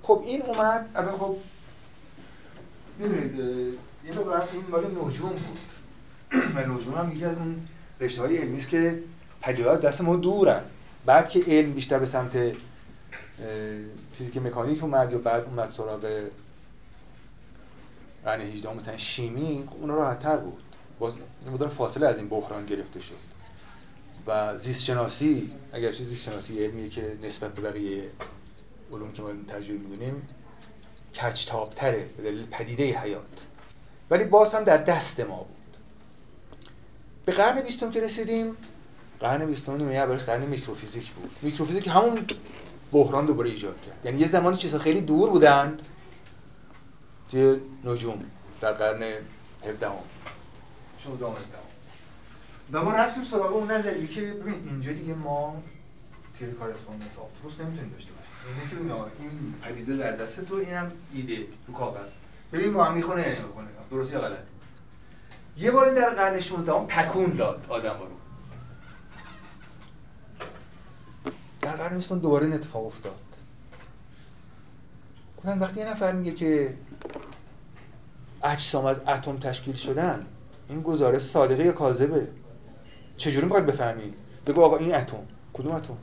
خب این اومد. اما خب می‌دونید یه دارم این مال نجوم بود. و نجوم هم یکی از اون رشته های علمی است که پدیدات دست ما دورن. بعد که علم بیشتر به سمت فیزیک مکانیک اومد یا بعد اومد سراغ قرن 18 مثلا شیمی خب اونا راحتتر بود. باز این مدار فاصله از این بحران گرفته شد. و زیست شناسی اگر زیست شناسی علمیه که نسبت به بقیه علوم که ما تجربه می‌دونیم کچتابتره به دلیل پدیده حیات. ولی باز هم در دست ما بود. به قرن بیستم که رسیدیم قرن بیستم نیمه اولش قرن میکروفیزیک بود. میکروفیزیک همون بحران دوباره ایجاد کرد. یعنی یه زمانی چیزا خیلی دور بودند توی نجوم در قرن 17 16 و ما رفتیم سراغ اون نظریه که ببین اینجا دیگه ما تیر کارسپوندنس آپتروس نمی‌تونیم داشته باشیم. نیست که این پدیده در دست تو اینم ایده رو کاغذ. ببین ما هم می‌خونه یا نمی‌خونه. درست یا غلط یه بار در قرن 16 تکون داد آدم رو. در قرن 20 دوباره این اتفاق افتاد. گفتن وقتی یه نفر میگه که اجسام از اتم تشکیل شدن این گزارش صادقه یا کاذبه؟ چجوری می‌خواد بفهمی؟ بگو آقا این اتم. کدوم اتم؟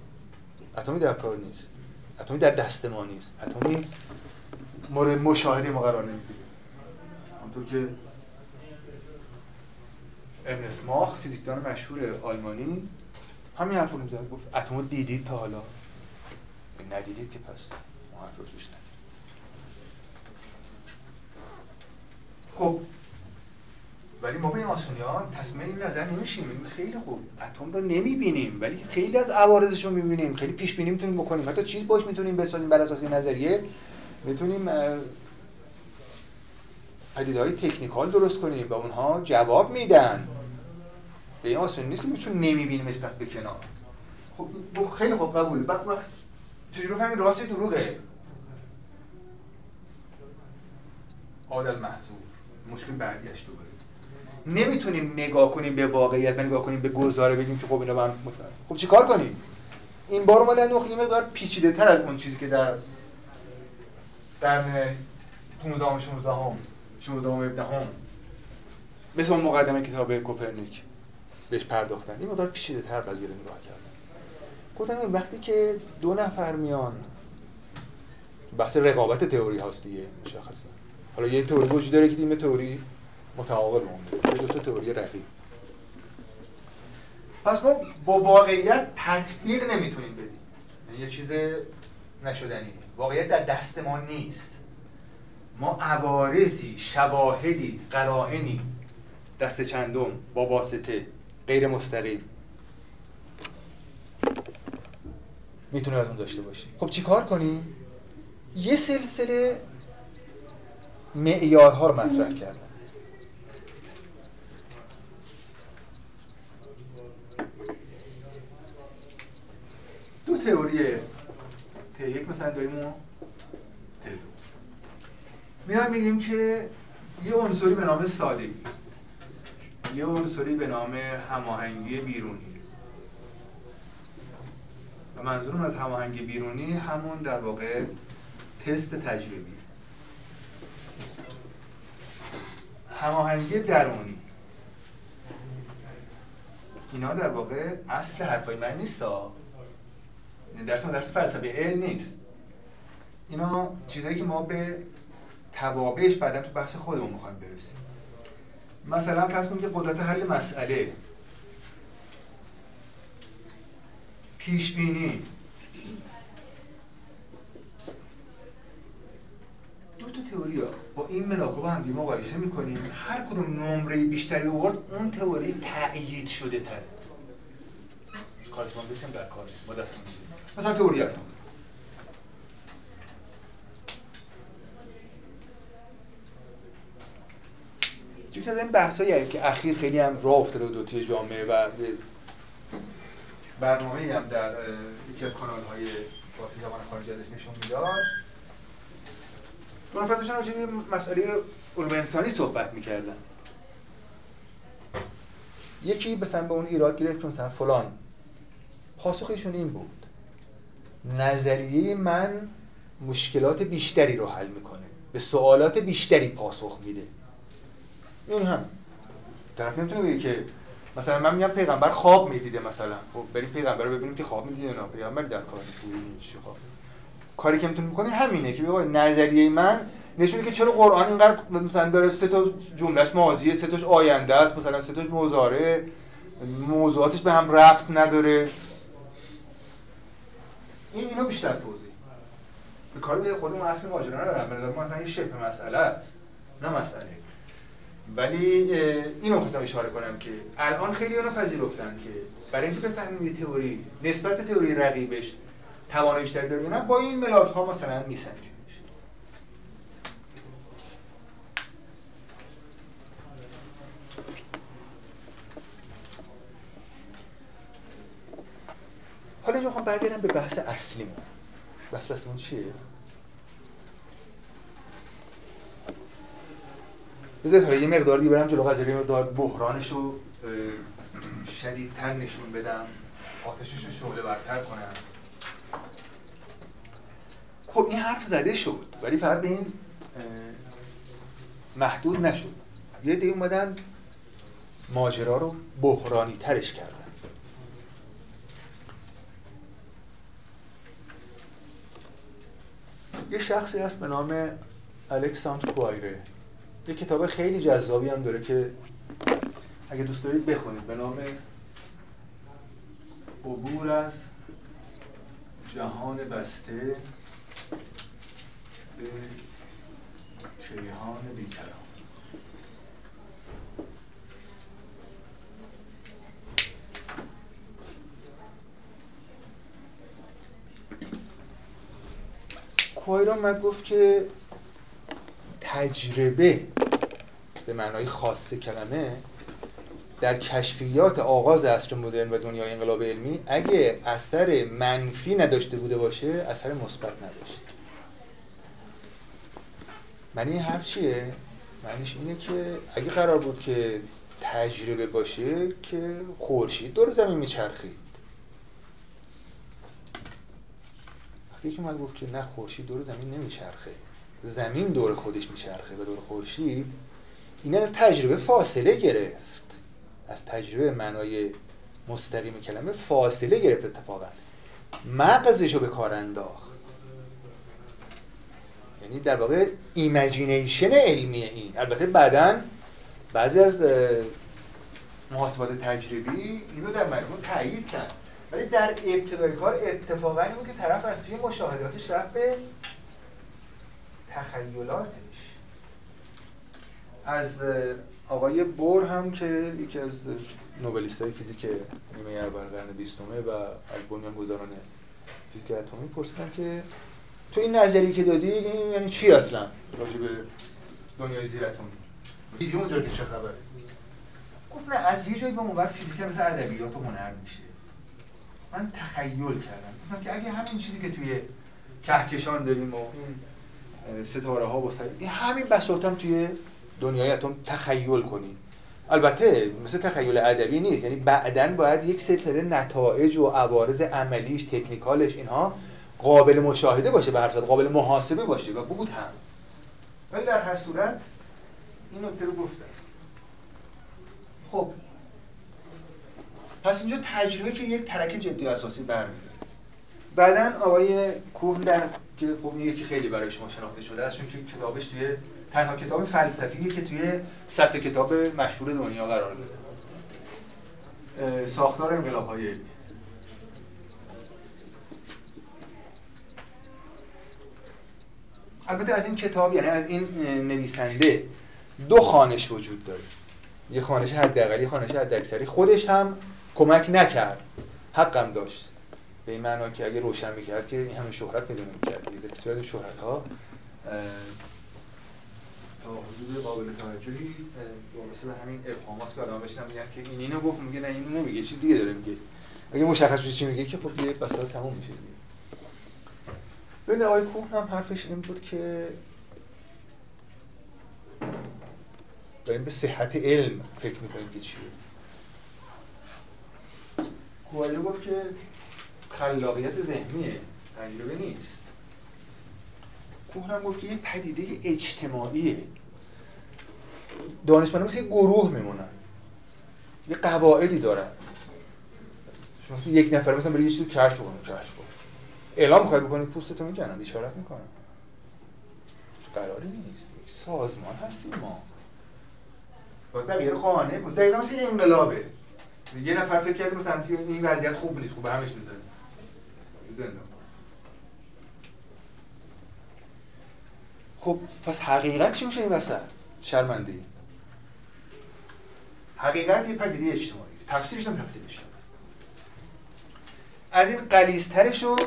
اتمی در کار نیست. اتمی در دست ما نیست. اتمی مورد مشاهده ما قرار نمی‌گیره همونطور که ارنست ماخ فیزیکدان مشهور آلمانی همین حرف رو گفت اتم دیدید تا حالا. ندیدید که پس ما حرف رو توش خب ولی ما به این آسونی ها تصمیم این نظر نمیشیم. خیلی خوب. اتم رو نمی‌بینیم. ولی خیلی از عوارضش رو می‌بینیم. خیلی پیش بینی می‌تونیم بکنیم. حتی چیز باش می‌تونیم بسازیم بر اساس نظریه. می‌تونیم های تکنیکال درست کنیم و اونها جواب میدن. به این آسونی نیست که می‌تونیم نمی‌بینیم پس به کنار. خب خیلی خوب قبوله بعد وقت چجوری فهمید راستی دروغه. عادل محصول مشکل برگشت دوباره. نمی‌تونیم نگاه کنیم به واقعیت نگاه کنیم به گزاره بگیم که خب اینا با هم خب چیکار کنیم؟ این بار اومدن نخ یه مقدار پیچیده تر از اون چیزی که در در 15 و 16 هم 16 و 17 هم مثل اون مقدمه کتاب کوپرنیک بهش پرداختن. این مقدار پیچیده تر قضیه رو نگاه کردن. گفتن وقتی که دو نفر میان بحث رقابت تئوری هاست دیگه مشخصه حالا یه تئوری وجود داره که این تئوری متعاقب مونده یه دو تا تئوری رقیب. پس ما با واقعیت تطبیق نمی‌تونیم بدیم. یعنی یه چیز نشدنی. واقعیت در دست ما نیست. ما عوارضی شواهدی قرائنی. دست چندم با واسطه غیر مستقیم. می‌تونه از اون داشته باشیم خب چیکار کنیم یه سلسله معیارها رو مطرح کردن دو تئوری ت یک مثلا داریم و ت دو میایم میگیم که یه عنصری به نام سادگی یه عنصری به نام هماهنگی بیرونی و منظورم از هماهنگی بیرونی همون در واقع تست تجربی هماهنگی درونی اینا در واقع اصل حرفای من نیست درس درس فلسفه علم نیست. اینا چیزایی که ما به توابعش بعدا تو بحث خودمون می‌خوایم برسیم. مثلا فرض کنید که قدرت حل مسئله. پیش بینی دو تا تئوری با این ملاکو با هم مقایسه می‌کنیم. هر کدوم نمره بیشتری آورد اون تئوری تأیید شده تر. کارتمان بسیم در کار ما مثلا تئوری اتم یکی از این بحثایی که اخیر خیلی هم راه افتاده دو توی جامعه و برنامه هم در یکی از کانال های فارسی زبان خارجی ازش نشون می‌داد. دو نفر داشتن راجع مسئله علوم انسانی صحبت می‌کردن. یکی مثلا به اون ایراد گرفت که مثلا فلان. پاسخشون این بود. نظریه من مشکلات بیشتری رو حل می‌کنه. به سوالات بیشتری پاسخ میده. این هم. طرف نمی‌تونه بگه که مثلا من میگم پیغمبر خواب می‌دیده مثلا. خب بریم پیغمبر رو ببینیم که خواب می‌دیده نه. پیغمبر در کار نیست که کاری که می‌تونه بکنه همینه که بگه نظریه من نشونه که چرا قرآن اینقدر مثلا داره سه تا جملهش ماضیه سه تاش آینده است مثلا سه تاش مضارع موضوعاتش به هم ربط نداره. این اینو بیشتر توضیح به کار به خودمون اصل ماجرا ندارم. به نظر مثلا این شبه مسئله است. نه مسئله. ولی اینو خواستم اشاره کنم که الان خیلی اونو پذیرفتن که برای اینکه بفهمیم تئوری نسبت به تئوری رقیبش تواناییش داره نه با این ملاک ها مثلا میسنجیم. حالا اینجا می‌خوام برگردم به بحث اصلیمون. بحث اصلیمون چیه؟ بذارید حالا یه مقداری برم جلو قضیه مقدار بحرانش رو شدیدتر نشون بدم آتشش رو شعله برتر کنم. خب این حرف زده شد ولی فقط به این محدود نشد. یه دی اومدن ماجرا رو بحرانی ترش کردن. یه شخصی هست به نام الکساندر کوایره. یه کتاب خیلی جذابی هم داره که اگه دوست دارید بخونید. به نام عبور از جهان بسته به کیهان بیکران. کوایران من گفت که تجربه به معنای خاص کلمه در کشفیات آغاز عصر مدرن و دنیای انقلاب علمی اگه اثر منفی نداشته بوده باشه اثر مثبت نداشت معنی حرف چیه؟ معنیش اینه که اگه قرار بود که تجربه باشه که خورشید دور زمین میچرخید. که من گفت که نه خورشید دور زمین نمیچرخه. زمین دور خودش میچرخه و دور خورشید. این از تجربه فاصله گرفت. از تجربه معنای مستقیم کلمه فاصله گرفت اتفاقا. مغزش رو به کار انداخت. یعنی در واقع imagination علمی این. البته بعدا بعضی از محاسبات تجربی اینو در مجموع تایید کرد. ولی در ابتدای کار اتفاقا این بود که طرف از توی مشاهداتش رفت به تخیلاتش. از آقای بور هم که یکی از نوبلیست های فیزیک نیمه اول قرن بیستمه و از گذاران فیزیک اتمی پرسیدن که تو این نظری که دادی این یعنی چی اصلا؟ راجع به دنیای زیر اتمی. دیدی اونجا که چه خبره؟ گفت نه از یه جایی به اونور فیزیک مثل ادبیات و هنر میشه. من تخیل کردم. گفتم که اگه همین چیزی که توی کهکشان داریم و این ستاره ها و این همین بساط توی دنیای اتم تخیل کنیم. البته مثل تخیل ادبی نیست. یعنی بعدا باید یک سلسله نتایج و عوارض عملیش تکنیکالش اینها قابل مشاهده باشه به قابل محاسبه باشه و بود هم. ولی در هر صورت این نکته رو گفتم. خب پس اینجا تجربه که یک ترک جدی اساسی برمیده بعدا آقای کوه در که خب یکی خیلی برای شما شناخته شده است چون که کتابش توی تنها کتاب فلسفیه که توی صد کتاب مشهور دنیا قرار داره ساختار انقلاب های البته از این کتاب یعنی از این نویسنده دو خانش وجود داره. یه خانش حداقلی خانش حداکثری. خودش هم کمک نکرد. حقم داشت. به این معنا که اگه روشن می‌کرد که این همه شهرت پیدا نمی‌کرد بسیار شهرت ها تا حدود قابل توجهی به همین ابهامات که آدم بشنم میگن که این اینو گفت میگه نه اینو نمیگه چیز دیگه داره میگه. اگه مشخص بشه چی میگه که خب یه بساط تموم میشه دیگه. ببین آقای کوه هم حرفش این بود که داریم به صحت علم فکر می‌کنیم که چیه. کوالو گفت که خلاقیت ذهنیه تجربه نیست. اونم گفت که یه پدیده اجتماعیه. دانشمندان مثل یه گروه میمونن. یه قواعدی دارن. شما یک نفر مثلا برای یه چیزی کشف کنید کشف کن. اعلام می‌خوای بکنید پوستتو می‌کنن اشارت می‌کنن قراری نیست. سازمان هستیم ما. باید بقیه رو قانع کن دقیقا مثل انقلابه. یه نفر فکر کرده مثلا این وضعیت خوب نیست خوب همش می‌زنه زندان خب پس حقیقت چی میشه این وسط؟ شرمنده حقیقت یه پدیده اجتماعی. تفسیرش هم تفسیرش. از این قلیزترش رو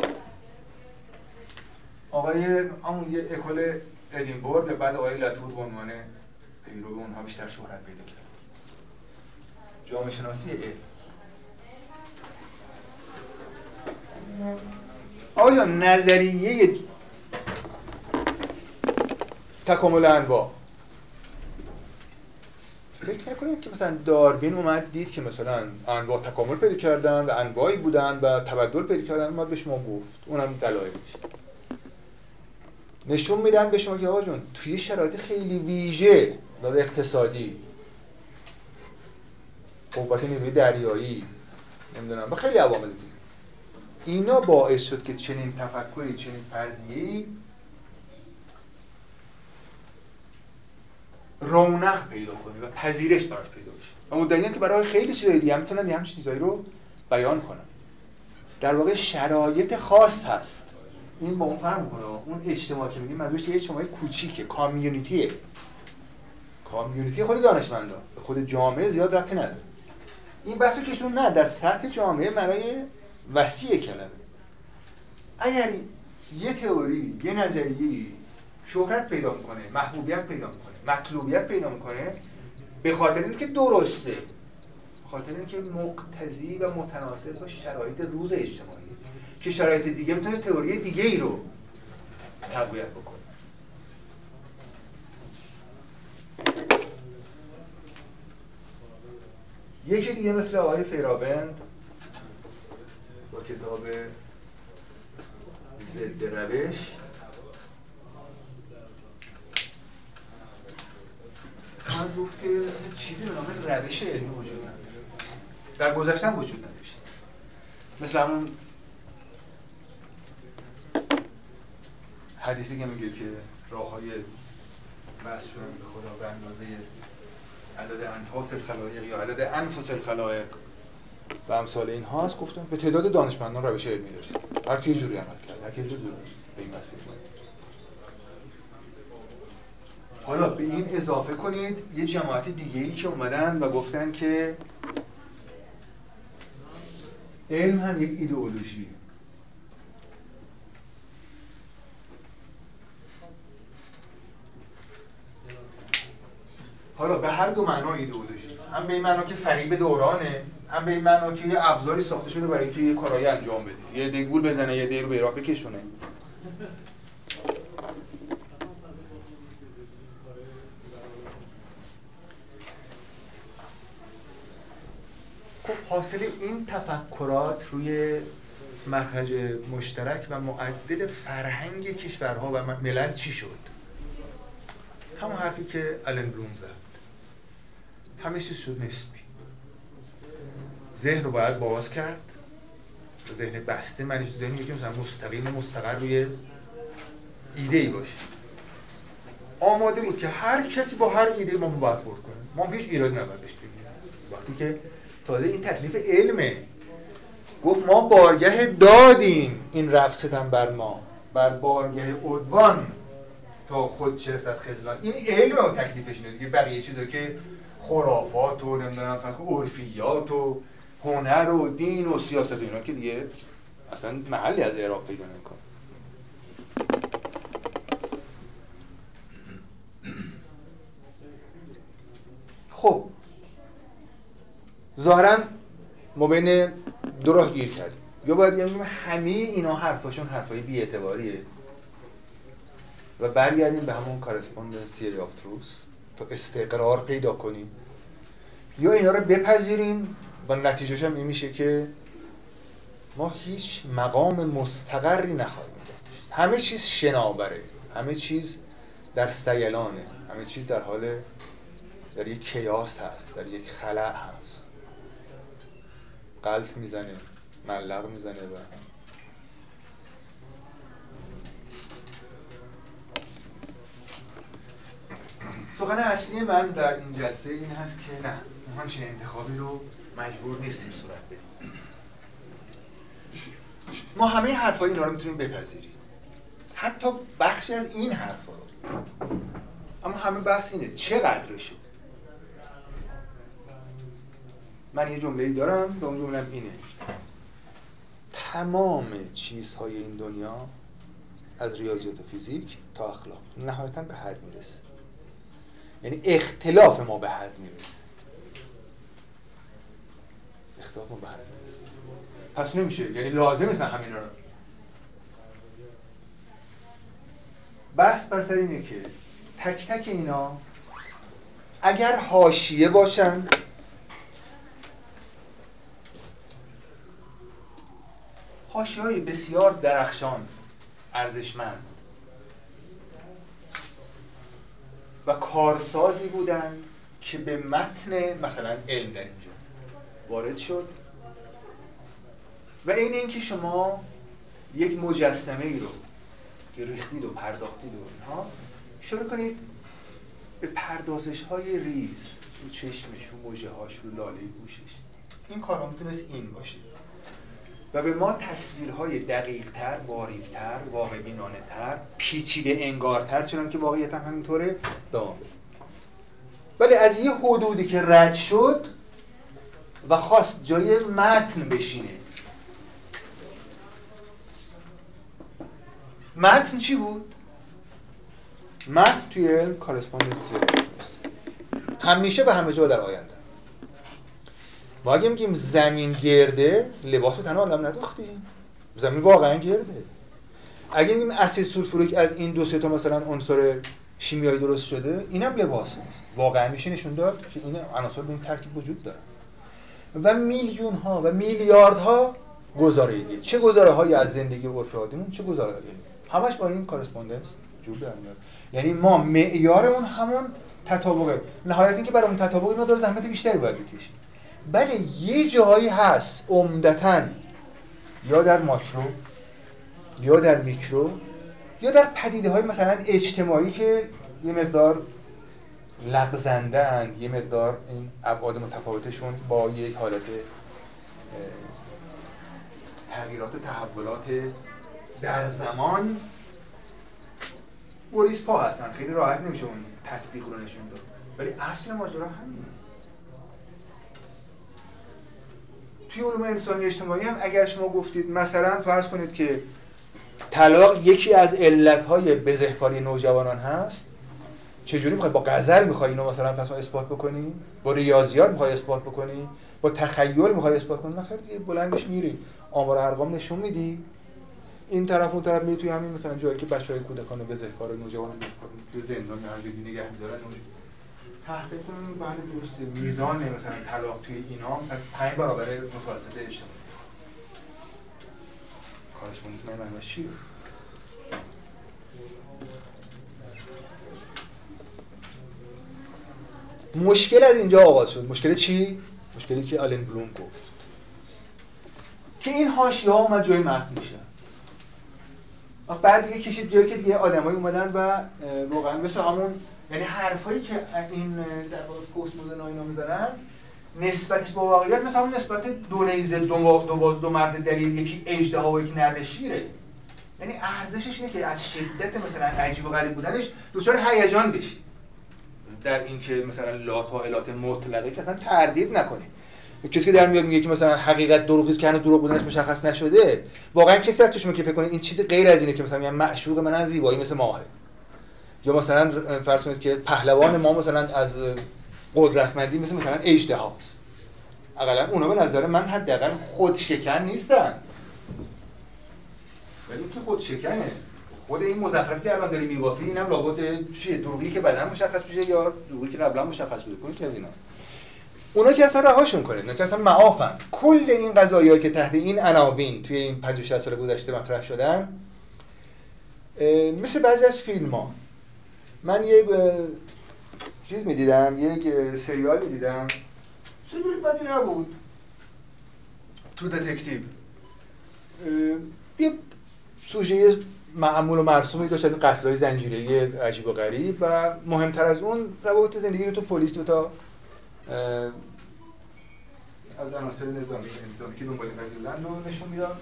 آقای همون یه اکل ادینبورگ بعد آقای لاتور به عنوان پیرو اونها بیشتر شهرت پیدا کرد. جامعه شناسی علم آیا نظریه تکامل انواع؟ فکر نکنید که مثلا داروین اومد دید که مثلا انواع تکامل پیدا کردن و انواعی بودن و تبدل پیدا کردن ما به شما گفت. اونم دلایلش نشون میدن به شما که آقا جون توی شرایط خیلی ویژه داده اقتصادی قوت نیروی دریایی. نمی‌دونم. و خیلی عوامل دیگه. اینا باعث شد که چنین تفکری چنین فرضیه‌ای رونق پیدا کنه و پذیرش براش پیدا بشه. و مدعیان که برای خیلی چیزای دیگه هم می‌تونن همین چیزایی رو بیان کنن. در واقع شرایط خاص هست. این با اون فهم کنه اون اجتماع که میگیم منظورش اجتماعی کوچیکه کامیونیتیه. کامیونیتی خود دانشمندان به خود جامعه زیاد رفتی نداره. این بحثو که نه در سطح جامعه معنای وسیع کلمه. اگر یه تئوری یه نظریه شهرت پیدا می‌کنه محبوبیت پیدا می‌کنه مطلوبیت پیدا می‌کنه به خاطر اینکه درسته. به خاطر اینکه مقتضی و متناسب با شرایط روز اجتماعی. که شرایط دیگه می‌تونه تئوری دیگه ای رو تقویت بکنه. یکی دیگه مثل آقای فیرابند با کتاب ضد روش. من گفت که چیزی به نام روش علمی وجود نداره. در گذشتن وجود نداشت. مثل همون حدیثی که میگه که راه های بحث شدن به خدا به اندازه عدد انفاس الخلایق یا عدد انفس الخلایق؟ و امثال این هاست گفتم به تعداد دانشمندان روش علمی داشت هر کی جوری عمل کرد هر کی جوری به این مسیر حالا به این اضافه کنید یه جماعت دیگه ای که اومدن و گفتن که علم هم یک ایدئولوژی حالا به هر دو معنا ایدئولوژی هم به این معنا که فریب دورانه هم به این معنا که یه ابزاری ساخته شده برای اینکه یه کارایی انجام بده. یه دیگه گول بزنه یه دیگه رو به راه بکشونه. خب حاصل این تفکرات روی مخرج مشترک و معدل فرهنگ کشورها و ملل چی شد؟ همون حرفی که الن بلوم زد. همه چیز شد نسبی ذهن رو باید باز کرد. ذهن بسته من تو ذهنی که مثلا مستقیم مستقر روی ایده ای باشه. آماده بود که هر کسی با هر ایده ما برخورد کنه. ما هیچ ایراد نباید بهش وقتی که تازه این تکلیف علمه. گفت ما بارگه دادیم این رفستن بر ما. بر بارگه عدوان. تا خود چه رسد خزلان. این علم و تکلیفش اینه دیگه. بقیه چیزا که خرافات و نمی‌دونم فقط عرفیات و هنر و دین و سیاست و اینا که دیگه اصلا محلی از اعراب پیدا نمی‌کنه. خب. ظاهرا ما بین دو راه گیر کردیم. یا باید بگیم همه اینا حرفاشون حرفای بی‌اعتباریه. و برگردیم به همون کارسپوندنس تیری آف تروس تا استقرار پیدا کنیم. یا اینا رو بپذیریم. و نتیجهش هم این میشه که ما هیچ مقام مستقری نخواهیم داشت. همه چیز شناوره. همه چیز در سیلانه. همه چیز در حال در یک کیاس هست. در یک خلع هست. قلط می‌زنه ملق می‌زنه و سخن اصلی من در این جلسه این هست که نه ما همچین انتخابی رو مجبور نیستیم صورت بدیم. ما همه حرفای اینا رو می‌تونیم بپذیریم. حتی بخشی از این حرفا رو. اما همه بحث اینه چقدر شد من یه جمله دارم به اون جمله اینه. تمام چیزهای این دنیا از ریاضیات و فیزیک تا اخلاق نهایتا به حد می‌رسه. یعنی اختلاف ما به حد می‌رسه. اختلاف ما به حد می‌رسه. پس نمیشه. یعنی لازم نیستن همین رو. بحث بر سر اینه که تک تک اینا اگر حاشیه باشن حاشیه های بسیار درخشان ارزشمند. و کارسازی بودن که به متن مثلا علم در اینجا. وارد شد. و این اینکه شما یک مجسمه ای رو که ریختید و پرداختید و اینها شروع کنید به پردازش های ریز رو چشمش رو موجه هاش رو لاله گوشش. این کار می‌تونست این باشه. و به ما تصویرهای دقیق تر، باریک تر، واقع بینانه تر، پیچیده انگارتر چون که واقعیت هم همینطوره دام ولی از یه حدودی که رد شد و خواست جای متن بشینه. متن چی بود؟ متن توی کارسپاندنس همیشه به همه جا در آینده. ما اگه میگیم زمین گرده لباس تنها عالم نداختیم زمین واقعا گرده. اگه میگیم اسید سولفوریک از این دو سه تا مثلا عنصر شیمیایی درست شده اینم لباس نیست. واقعا میشه نشون داد که این عناصر به این ترکیب وجود داره. و میلیون ها و میلیارد ها گزاره دیگه. چه گزاره هایی از زندگی عرف عادیمون چه گزاره هایی همش با این کارسپوندنس جور در میاد. یعنی ما معیارمون همون تطابقه. نهایت اینکه برای اون تطابق ما داره زحمت بیشتری باید بکشیم. بله یه جایی هست عمدتا. یا در ماکرو یا در میکرو یا در پدیده های مثلا اجتماعی که یه مقدار لغزنده اند یه مقدار این ابعاد متفاوتشون با یک حالت تغییرات تحولات در زمان بریس پا هستن. خیلی راحت نمیشه اون تطبیق رو نشون داد. ولی اصل ماجرا همینه. توی علوم انسانی اجتماعی هم اگر شما گفتید مثلا فرض کنید که طلاق یکی از علتهای بزهکاری نوجوانان هست چجوری می‌خوای با غزل می‌خوای اینو مثلا پس اثبات بکنی؟ با ریاضیات می‌خوای اثبات بکنی؟ با تخیل می‌خوای اثبات کنی؟ نخیر دیگه بلندش میری. آمار ارقام نشون میدی. این طرف اون طرف میری توی همین مثلا جایی که بچهای کودکان بزهکار نوجوان تو زندان نگه میدارن تحقیق کنیم بله درسته. میزان مثلا طلاق توی اینا پنج برابر متوسط اجتماعی کارسپوندنس من معنی چیه؟ مشکل از اینجا آغاز شد. مشکل چی؟ مشکلی که آلن بلوم گفت. که این هاشی ها اومد جای متن میشه بعد دیگه کشید جایی که دیگه آدمایی اومدن و واقعا مثل همون یعنی حرفایی که این در پست مدرن اینا می‌زنن نسبتش با واقعیت مثلا نسبت دو نیزه دو, دو باز دو مرد دلیل یکی اجده و یکی نرشیره یعنی ارزشش اینه که از شدت مثلا عجیب و غریب بودنش دچار هیجان بشی. در اینکه مثلا لا تا مطلقه که اصلا تردید نکنه. کسی که در میاد میگه که مثلا حقیقت دروغی است که هنوز دروغ بودنش مشخص نشده واقعا کسی چشم که فکر کنه این چیز غیر از اینه که مثلا میگن معشوق من از زیبایی مثل ماهه. یا مثلا فرض کنید که پهلوان ما مثلا از قدرتمندی مثل مثلا اجده هاست. اقلا اونا به نظر من حداقل خود شکن نیستن. ولی تو خود شکنه خود این مزخرفی که الان داری میبافی اینم لابد چیه؟ دروغی که بعدا مشخص میشه یا دروغی که قبلا مشخص بوده کنید که از اینا. اونا که اصلا رهاشون کنه. اونا که اصلا معافن. کل این قضایی که تحت این عناوین توی این 50 60 سال گذشته مطرح شدن مثل بعضی از فیلم ها من یک چیز می‌دیدم یک سریال می‌دیدم. سریال بدی نبود. تو دتکتیو. یه سوژه معمول و مرسومی داشت این قتل های زنجیره‌ای عجیب و غریب و مهمتر از اون روابط زندگی رو تو پلیس دو تا از عناصر نظامی انسانی که دنبال قضیه رو نشون میدم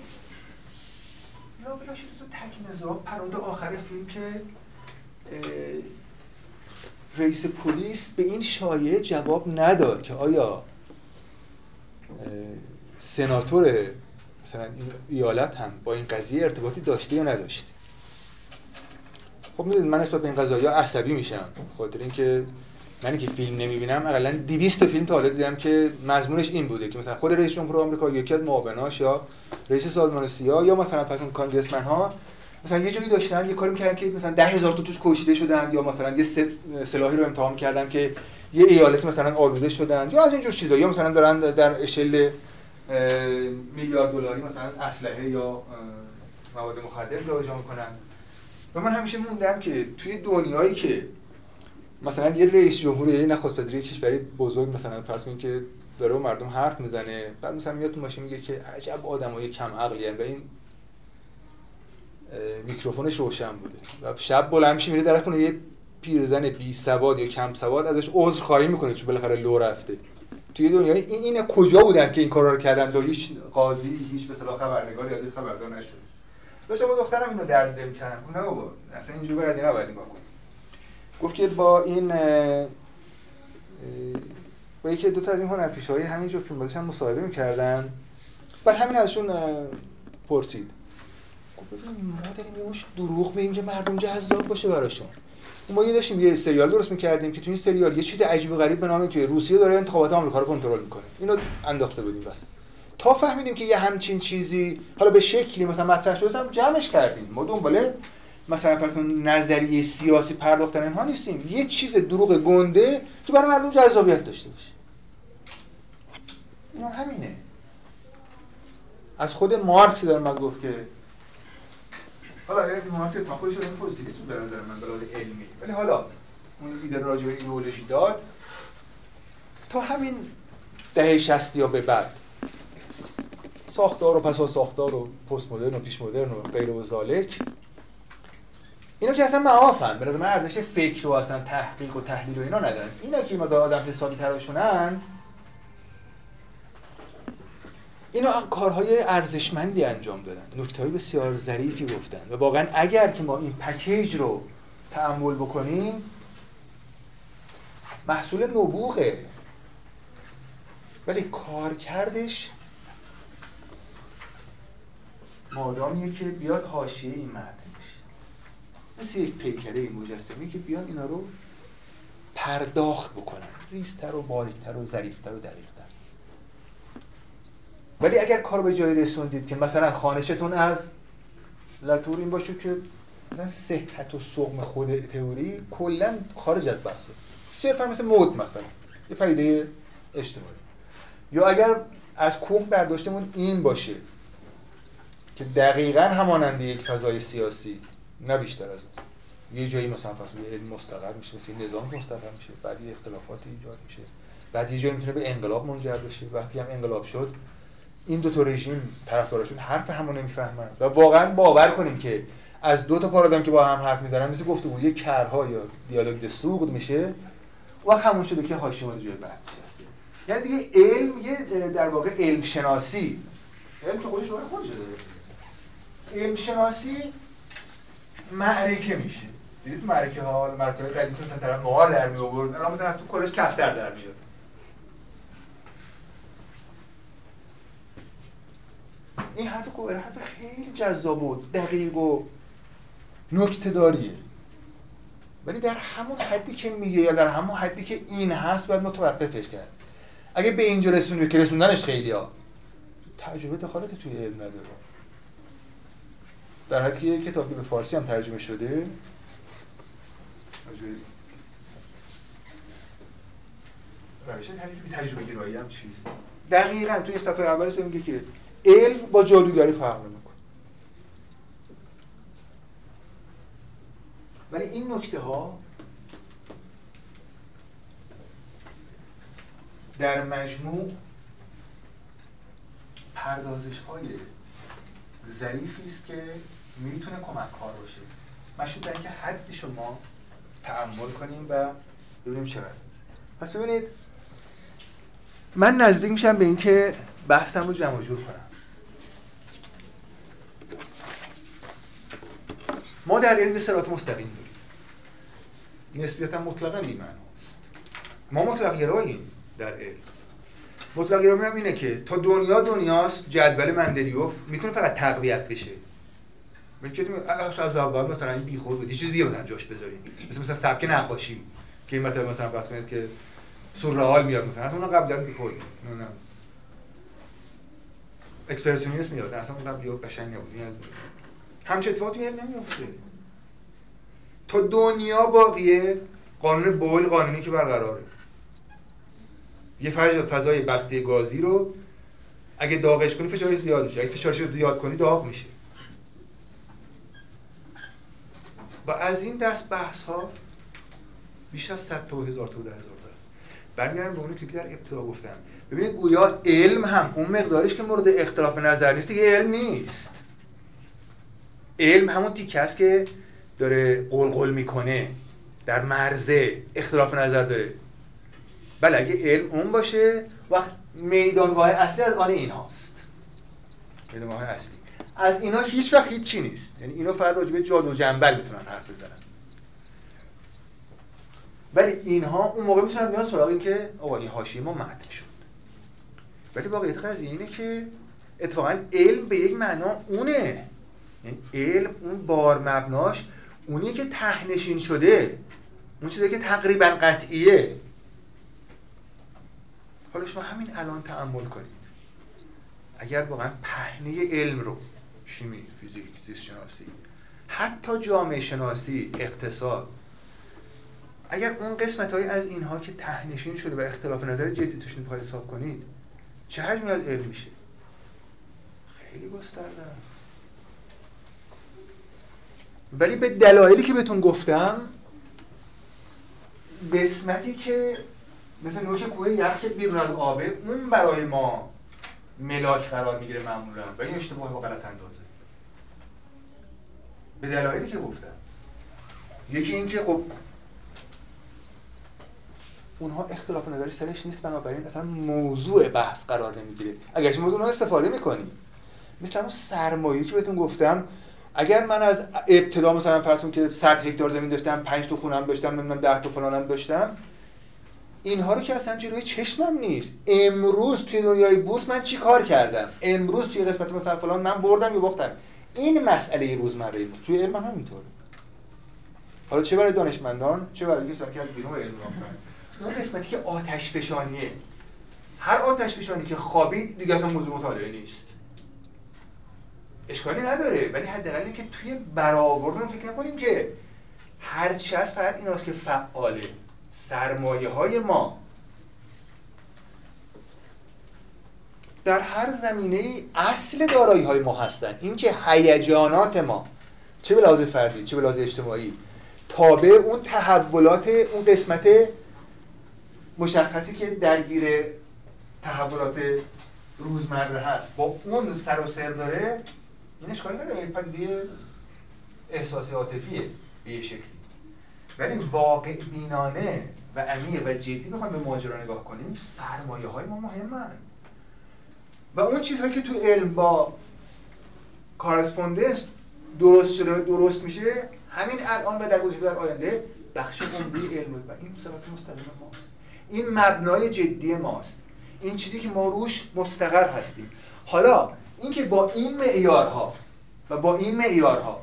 یا بلا تو تک نظام پرونده آخر فیلم که رئیس پلیس به این شایعه جواب نداد که آیا سناتور مثلا این ایالت هم با این قضیه ارتباطی داشته یا نداشته؟ خب می‌دونید من نسبت به این قضایی عصبی میشم خاطر اینکه من که فیلم نمی‌بینم اقلا 200 تا فیلم تا حالا دیدم که مضمونش این بوده که مثلا خود رئیس جمهور آمریکا یکی از معاوناش یا رئیس سازمان سیا یا مثلا پس اون کانگرسمن ها مثلا یه جایی داشتن یه کاری می‌کردن که مثلا ده هزار تا توش کشته شدن یا مثلا یه سلاحی رو امتحان کردن که یه ایالتی مثلا آلوده شدن یا از اینجور چیزا. یا مثلا دارن در اشل میلیارد دلاری مثلا اسلحه یا مواد مخدر جابجا می‌کنن و من همیشه موندم که توی دنیایی که مثلا یه رئیس جمهور یه نخست وزیر کشوری بزرگ مثلا فرض کنید که داره با مردم حرف می‌زنه بعد مثلا میاد تو ماشین میگه که عجب آدمای کم عقلی و این میکروفونش روشن بوده. و شب بلند میشه میره در خونه یه پیرزن بی سواد یا کم سواد ازش عذر خواهی می‌کنه چون بالاخره لو رفته. توی دنیا این اینا کجا بودن که این کارا رو کردن؟ تا هیچ قاضی هیچ مثلا خبرنگاری از خبردار نشد داشتم با دخترم اینو درد دل کردم. نه بابا اصلا اینجوری این نباید نگاه کنی. گفت که با این با یکی دو تا از این هنرپیشه های همینجور فیلم هم مصاحبه می‌کردن. بعد همین ازشون پرسید. گفت ببین ما داریم یه دروغ میگیم که مردم جذاب باشه براشون. ما یه داشتیم یه سریال درست می‌کردیم که تو این سریال یه چیز عجیب و غریب به نام که روسیه داره انتخابات آمریکا رو کنترل می‌کنه. اینو انداخته بودیم بس. تا فهمیدیم که یه همچین چیزی حالا به شکلی مثلا مطرح شده هم جمعش کردیم. ما دنبال مثلا فرض نظریه سیاسی پرداختن اینها نیستیم. یه چیز دروغ گنده که برای مردم جذابیت داشته باشه. اینا همینه. از خود مارکس در من گفت که حالا یه ما خودش رو پوزیتیویسم به نظر من به علمی. ولی حالا اون ایده راجع به ایدئولوژی داد تا همین دهه 60 یا به بعد ساختار و پسا ساختار و پست مدرن و پیش مدرن و غیر و ذالک اینا که اصلا معافن. به من ارزش فکر و اصلا تحقیق و تحلیل و اینا ندارن. اینا که ما آدم حسابی تراشونن اینا کارهای ارزشمندی انجام دادن. نکته بسیار ظریفی گفتن. و واقعا اگر که ما این پکیج رو تعمل بکنیم محصول نبوغه. ولی کارکردش مادامیه که بیاد حاشیه این متن مثل یک پیکره مجسمی که بیان اینا رو پرداخت بکنن. ریزتر و باریکتر و ظریفتر و دقیقتر. ولی اگر کار به جایی رسوندید که مثلا خانشتون از لطور این باشه که مثلا صحت و سقم خود تئوری کلا خارج از بحثه. صرفا مثل مود مثلا یه پیده اجتماعی. یا اگر از کوه برداشتمون این باشه که دقیقا همانند یک فضای سیاسی نه بیشتر از اون. یه جایی مثلا فرض علم مستقر میشه مثل نظام مستقر میشه بعد یه اختلافاتی ایجاد میشه. بعد یه جایی می‌تونه به انقلاب منجر بشه. وقتی هم انقلاب شد این دو تا رژیم طرفدارشون حرف همو نمی‌فهمن و واقعا باور کنیم که از دو تا پارادایم که با هم حرف می‌زنن مثل گفتگو یه کرها یا دیالوگ سوق میشه و همون شده که حاشیه جای بعد یعنی دیگه علم یه در واقع علم شناسی. علم که خودش خودش داره علم شناسی معرکه میشه. دیدید معرکه ها؟ معرکه های قدیم طرف مقال در می الان مثلا تو کلش کفتر در میاد. این حرف حرف خیلی جذاب و دقیق و نکته داریه. ولی در همون حدی که میگه یا در همون حدی که این هست باید متوقفش کرد. اگه به اینجا رسونده که رسوندنش خیلی ها. تجربه دخالت توی علم نداره. در حدی که یک کتابی به فارسی هم ترجمه شده. روش تجربه گرایی هم چیز دقیقا توی صفحه اول تو میگه که علم با جادوگری فرق نمی‌کنه. ولی این نکته ها در مجموع پردازش های ظریفی است که می‌تونه کمک کار باشه. مشروط اینکه حد شما تعمل کنیم و ببینیم چقدر پس ببینید من نزدیک میشم به اینکه بحثم رو جمع جور کنم. ما در علم سرات مستقیم داریم. نسبیتا مطلقا بی‌معناست ما مطلق گراییم در علم. مطلق گرایی هم اینه که تا دنیا دنیاست جدول مندلیوف می‌تونه فقط تقویت بشه. میگه از اول مثلا بیخود بود. چیزی دیگه مثلا جاش بذاریم. مثل مثلا سبک نقاشی. که این مثلا مثلا فرض کنید که سورئال میاد مثلا. اصلا اون قبلا بیخود. نه اکسپرسیونیسم میاد. اصلا اون قبل قشنگ نبود. همچه اتفاقی نمیفته تا دنیا باقیه قانون بول قانونی که برقراره. یه فضای بسته گازی رو اگه داغش کنی فشارش زیاد میشه. اگه فشارش رو زیاد کنی داغ میشه. و از این دست بحث ها بیش از 100 تا هزار تا هزار تا. برمیگردم به اونی که در ابتدا گفتم. ببینید گویا علم هم اون مقدارش که مورد اختلاف نظر نیست دیگه علم نیست. علم همون تیکه است که داره قلقل می‌کنه در مرزه اختلاف نظر داره. بله اگه علم اون باشه وقت میدانگاه اصلی از آن این هاست میدانگاه اصلی. از اینا هیچ وقت هیچ چی نیست. یعنی اینا فقط راجبه جادو جنبل می‌تونن حرف بزنن. ولی اینها اون موقع می‌تونن بیان سراغ این که آقا این حاشیه ما متن شد. ولی واقعیت قضیه اینه که اتفاقا علم به یک معنا اونه. علم اون بار مبناش اونیه که تهنشین شده. اون چیزی که تقریبا قطعیه. حالا شما همین الان تعمل کنید. اگر واقعا پهنه علم رو شیمی، فیزیک، زیست شناسی حتی جامعه شناسی، اقتصاد اگر اون قسمت های از اینها که تهنشین شده و اختلاف نظر جدی توش پای حساب کنید چه حجمی از علم میشه؟ خیلی گسترده. ولی به دلایلی که بهتون گفتم قسمتی که مثل نوک کوه یخ که بیرون از آبه اون برای ما ملاک قرار می‌گیره معمولا و این اشتباه با غلط اندازه. به دلایلی که گفتم. یکی اینکه خب اونها اختلاف نظری سرش نیست بنابراین اصلا موضوع بحث قرار نمی‌گیره. اگرچه موضوع استفاده می‌کنیم. مثل همون سرمایه که بهتون گفتم اگر من از ابتدا مثلا فرض که 100 هکتار زمین داشتم 5 تا خونم داشتم من 10 تا فلانم داشتم اینها رو که اصلا جلوی چشمم نیست. امروز توی دنیای بورس من چی کار کردم؟ امروز توی قسمت مثلا فلان من بردم یا باختم. این مسئله روزمره بود. توی علم هم همینطوره. حالا چه برای دانشمندان؟ چه برای کسانی که از بیرون علم اون قسمتی که آتش فشانیه هر آتش فشانی که خوابید دیگه اصلا موضوع مطالعه نیست. اشکالی نداره. ولی حداقل که توی برآورد فکر نکنیم که هر چی هست فقط ایناست که فعاله سرمایه های ما. در هر زمینه اصل دارایی های ما هستن. اینکه هیجانات ما چه به فردی چه به اجتماعی تابع اون تحولات اون قسمت مشخصی که درگیر تحولات روزمره هست با اون سر و سر داره این اشکالی نداره این پدیده احساسی عاطفیه به یه شکلی. ولی واقع بینانه و عمیق و جدی بخوایم به ماجرا نگاه کنیم سرمایه های ما مهمن. و اون چیزهایی که تو علم با کارسپوندنس درست شده درست میشه همین الان و در گذشته در آینده بخش عمده علم و این صفت مستقیم ماست. این مبنای جدی ماست. این چیزی که ما روش مستقر هستیم. حالا اینکه با این معیارها و با این معیارها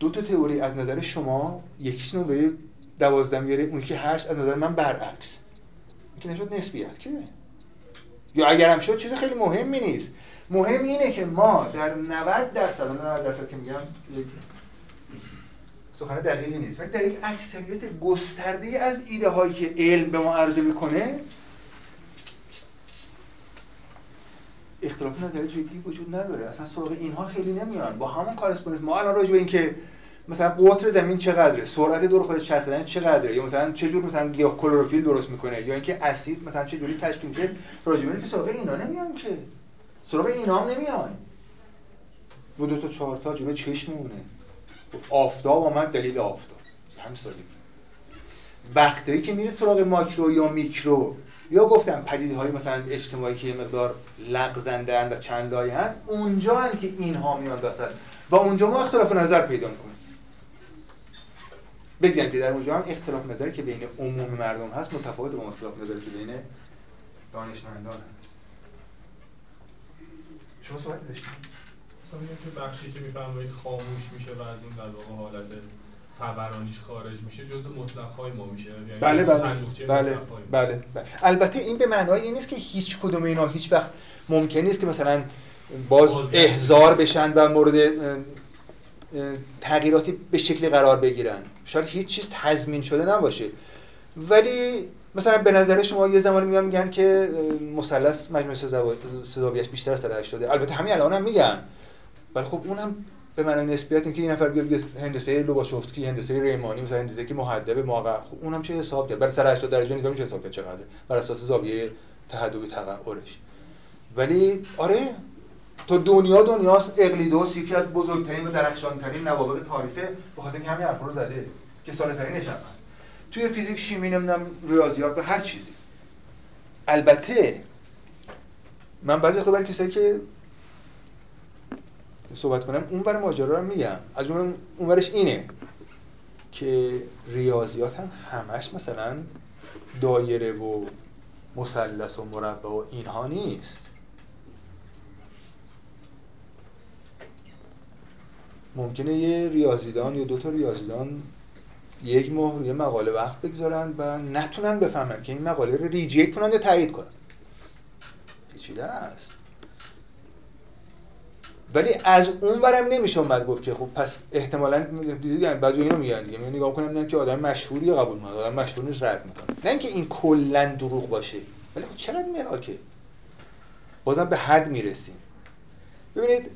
دو تا تئوری از نظر شما یکیشون به دوازده میاره اون که هشت از نظر من برعکس. این که نشد نسبیت که. یا اگر هم شد چیز خیلی مهمی نیست. مهم اینه که ما در 90 درصد 90 درصد که میگم سخن دقیقی نیست ولی در یک اکثریت گسترده از ایده هایی که علم به ما عرضه می‌کنه اختلاف نظر جدی وجود نداره. اصلا سراغ اینها خیلی نمیان. با همون کارسپوندنس ما الان راجع به اینکه مثلا قطر زمین چقدره سرعت دور خودش چرخیدن چقدره یا مثلا چه جور مثلا یا کلروفیل درست می‌کنه یا اینکه اسید مثلا چه جوری تشکیل میشه راجبه که سراغ اینا نمیان که. سراغ اینا هم نمیان. دو دو تا چهار تا جلو چشم میمونه آفتاب آمد دلیل آفتاب. هم سادگی. وقتی که میره سراغ ماکرو یا میکرو. یا گفتم پدیده های مثلا اجتماعی که یه مقدار لغزنده و چند لایه اونجا هن که اینها میان دستن و اونجا ما اختلاف نظر پیدا می‌کنیم. بگذاریم که در اونجا هم اختلاف نظری که بین عموم مردم هست متفاوت با اختلاف نظری که بین دانشمندان هست. شما صحبت داشتید؟ که بخشی که میفرمایید خاموش میشه و از این در حالت فورانیش خارج میشه جز مطلق های ما میشه. یعنی بله بله. بله, بله بله. البته این به معنای این نیست که هیچ کدوم اینا هیچ وقت ممکن نیست که مثلا باز احزار بشن و مورد تغییراتی به شکلی قرار بگیرن. شاید هیچ چیز تضمین شده نباشه. ولی مثلا به نظر شما یه زمانی میان میگن که مثلث مجموعه سزاویش بیشتر از 180 البته همین الان هم میگن. ولی خب اون هم به معنی نسبیت اینکه این نفر بیاد هندسه لوباشوفسکی هندسه ریمانی مثلا هندسه که محدبه موقع خب اونم چه حساب کرد؟ برای سر 80 درجه نگاه میشه حساب کرد چقدر بر اساس زاویه تهدبی تقعرش ولی آره تو دنیا دنیاست. اقلیدوس یکی از بزرگترین و درخشانترین نوابق تاریخه. به خاطر همین حرف رو زده که سال ترینش توی فیزیک شیمی نمی‌دونم ریاضیات و هر چیزی. البته من بعضی وقتا برای کسایی که صحبت کنم. اون برای ماجرا رو میگم. از اون اونورش اینه که ریاضیات هم همش مثلا دایره و مثلث و مربع و اینها نیست. ممکنه یه ریاضیدان یا دو تا ریاضیدان یک ماه یه مقاله وقت بگذارن و نتونن بفهمن که این مقاله رو ریجیت کنن یا تایید کنن. پیچیده است ولی از اون برم نمیشه اومد گفت که خب پس احتمالا دیدی بعضی اینو میگن دیگه. من نگاه کنم که آدم مشهوری قبول می‌کنه آدم مشهور نیست رد می‌کنه. نه اینکه این کلا دروغ باشه. ولی خب چرا ملاکه؟ بازم به حد می‌رسیم. ببینید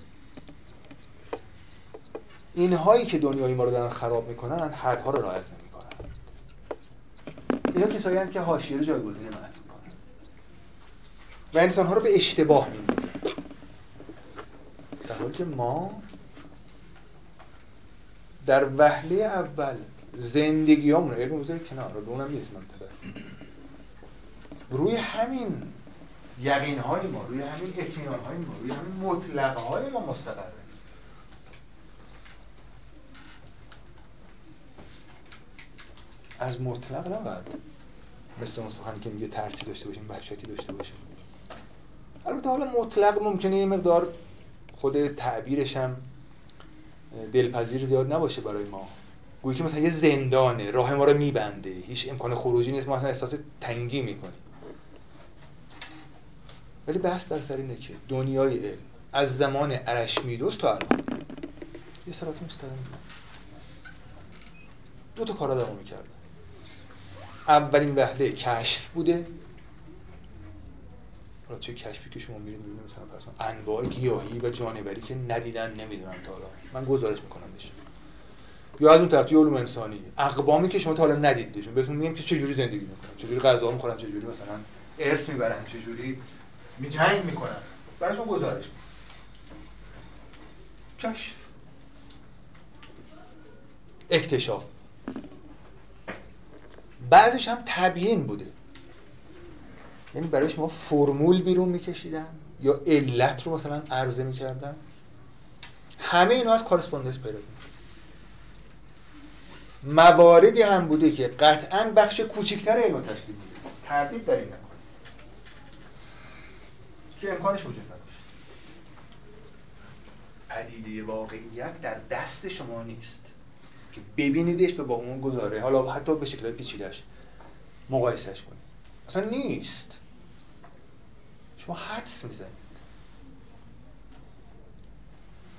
اینهایی که دنیای ما رو دارن خراب می‌کنن حدها رو رعایت نمی‌کنن. اینا کسایی که حاشیه رو جایگزین من می‌کنن. و انسان ها رو به اشتباه میندازن. در حالی که ما در وهله اول زندگی همون علم موزه کنار رو اونم نیست منطقه. روی همین یقین های ما روی همین اطمینان های ما روی همین مطلق های ما مستقره. از مطلق نباید مثل اون سخنی که میگه ترسی داشته باشیم وحشتی داشته باشیم. البته حالا مطلق ممکنه یه مقدار خود تعبیرش هم دلپذیر زیاد نباشه برای ما. گویی که مثلا یه زندانه راه ما رو میبنده. هیچ امکان خروجی نیست. ما اصلا احساس تنگی می‌کنیم. ولی بحث بر سر اینه که دنیای علم از زمان ارشمیدس تا الان. یه سرات مستقیم دو تا کارا دارم می‌کرد اولین وهله کشف بوده. چه کشفی که شما میرید می‌بینید مثلا انواع گیاهی و جانوری که ندیدن نمی‌دونم تا حالا. من گزارش می‌کنم بشه یا از اون طرف علوم انسانی. اقوامی که شما تا حالا ندیدشون بهتون میگم که چه جوری زندگی می‌کنن. چه جوری غذا می‌خورن چه جوری مثلا ارث می‌برن چه جوری جنگ می‌کنن براتون گزارش کشف. اکتشاف. بعضش هم تبیین بوده. یعنی برای شما فرمول بیرون میکشیدن یا علت رو مثلا عرضه می‌کردن؟ همه اینا از کارسپوندنس پیدا مواردی هم بوده که قطعا بخش کوچکتر علم تشکیل میده. تردید در این نکنید که امکانش وجود نداشت. پدیده واقعیت در دست شما نیست که ببینیدش و با اون گذاره حالا حتی به شکل پیچیدهش مقایسش کنید. اصلا نیست. شما حدس می‌زنید.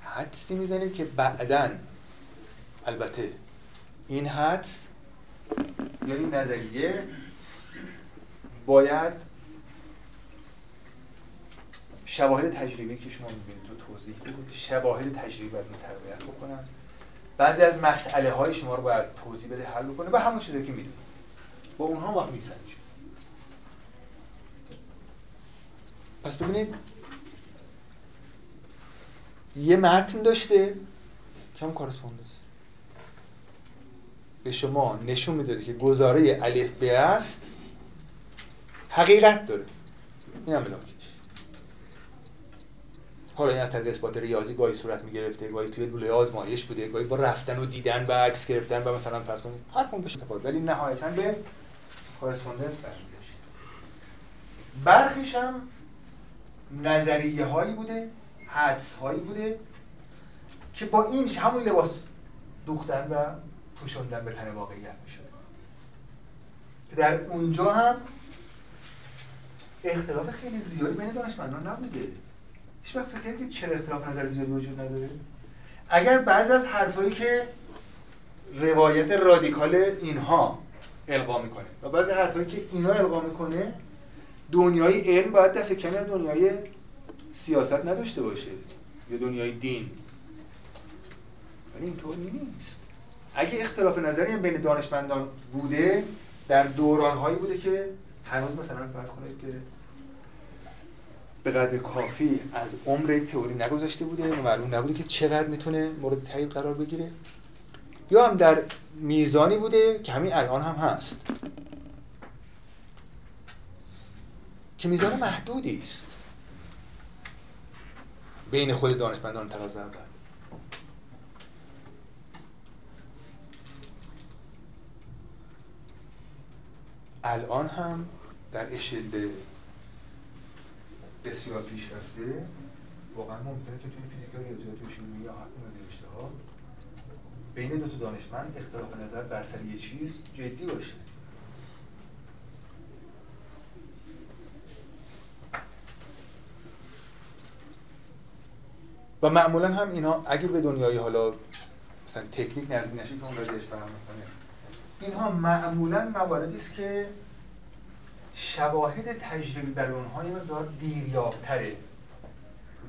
حدسی می‌زنید که بعدا البته این حدس یا این نظریه باید شواهد تجربی که شما می‌بینید تو توضیح بود شواهد تجربی باید تقویت بکنن. بعضی از مسئله های شما رو باید توضیح بده حل بکنه و همون چیزی که می‌دونید. با اونها ما میسنجیم پس ببینید یه متن داشته کم کارسپوندنس. به شما نشون می‌داده که گزاره الف ب است حقیقت داره. این هم ملاکش حالا این از طریق اثبات ریاضی گاهی صورت می‌گرفته گاهی توی لوله آزمایش بوده گاهی با رفتن و دیدن و عکس گرفتن و مثلا فرض کنید هر کدوم بشه ولی نهایتا به کورسپوندنس برمیگشت. برخیش هم نظریه هایی بوده حدس هایی بوده که با این همون لباس دوختن و پوشوندن به تن واقعیت می‌شد. در اونجا هم اختلاف خیلی زیادی بین دانشمندان نبوده هیچ وقت فکر کردید چرا اختلاف نظر زیادی وجود نداره؟ اگر بعضی از حرفایی که روایت رادیکال اینها القا می‌کنه و بعضی حرفایی که اینا القا می‌کنه دنیای علم باید دست کمی از دنیای سیاست نداشته باشه. یا دنیای دین. ولی اینطور نیست. اگه اختلاف نظری بین دانشمندان بوده در دورانهایی بوده که هنوز مثلا فرض کنید که به قدر کافی از عمر تئوری نگذاشته بوده معلوم نبوده که چقدر می‌تونه مورد تایید قرار بگیره. یا هم در میزانی بوده که همین الان هم هست. که میزان محدودی است. بین خود دانشمندان تقاضا اول. الان هم در اشل بسیار پیشرفته واقعا ممکنه که توی فیزیک ریاضیات و شیمی یا حتی رشته ها بین دو تا دانشمند اختلاف نظر بر سر یه چیز جدی باشه. و معمولا هم اینا اگه به دنیای حالا مثلا تکنیک نزدیک نشه که اون راجعش فهم می‌کنه. اینها معمولا مواردی است که شواهد تجربی بر اونها یه مقدار دیریابتره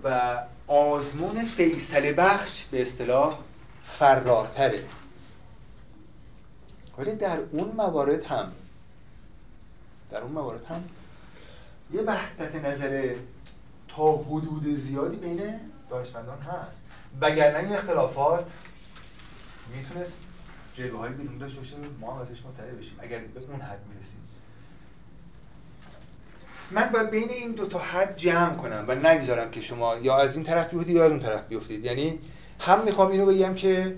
و آزمون فیصله بخش به اصطلاح فرارتره. ولی در اون موارد هم در اون موارد هم یه وحدت نظر تا حدود زیادی بین دانشمندان هست. وگرنه این اختلافات می‌تونست جلوه های بیرون داشته باشه ما هم ازش مطلع بشیم. اگر به اون حد می‌رسیم. من باید بین این دو تا حد جمع کنم و نگذارم که شما یا از این طرف بیفتید یا از اون طرف بیفتید. یعنی هم می‌خوام اینو بگم که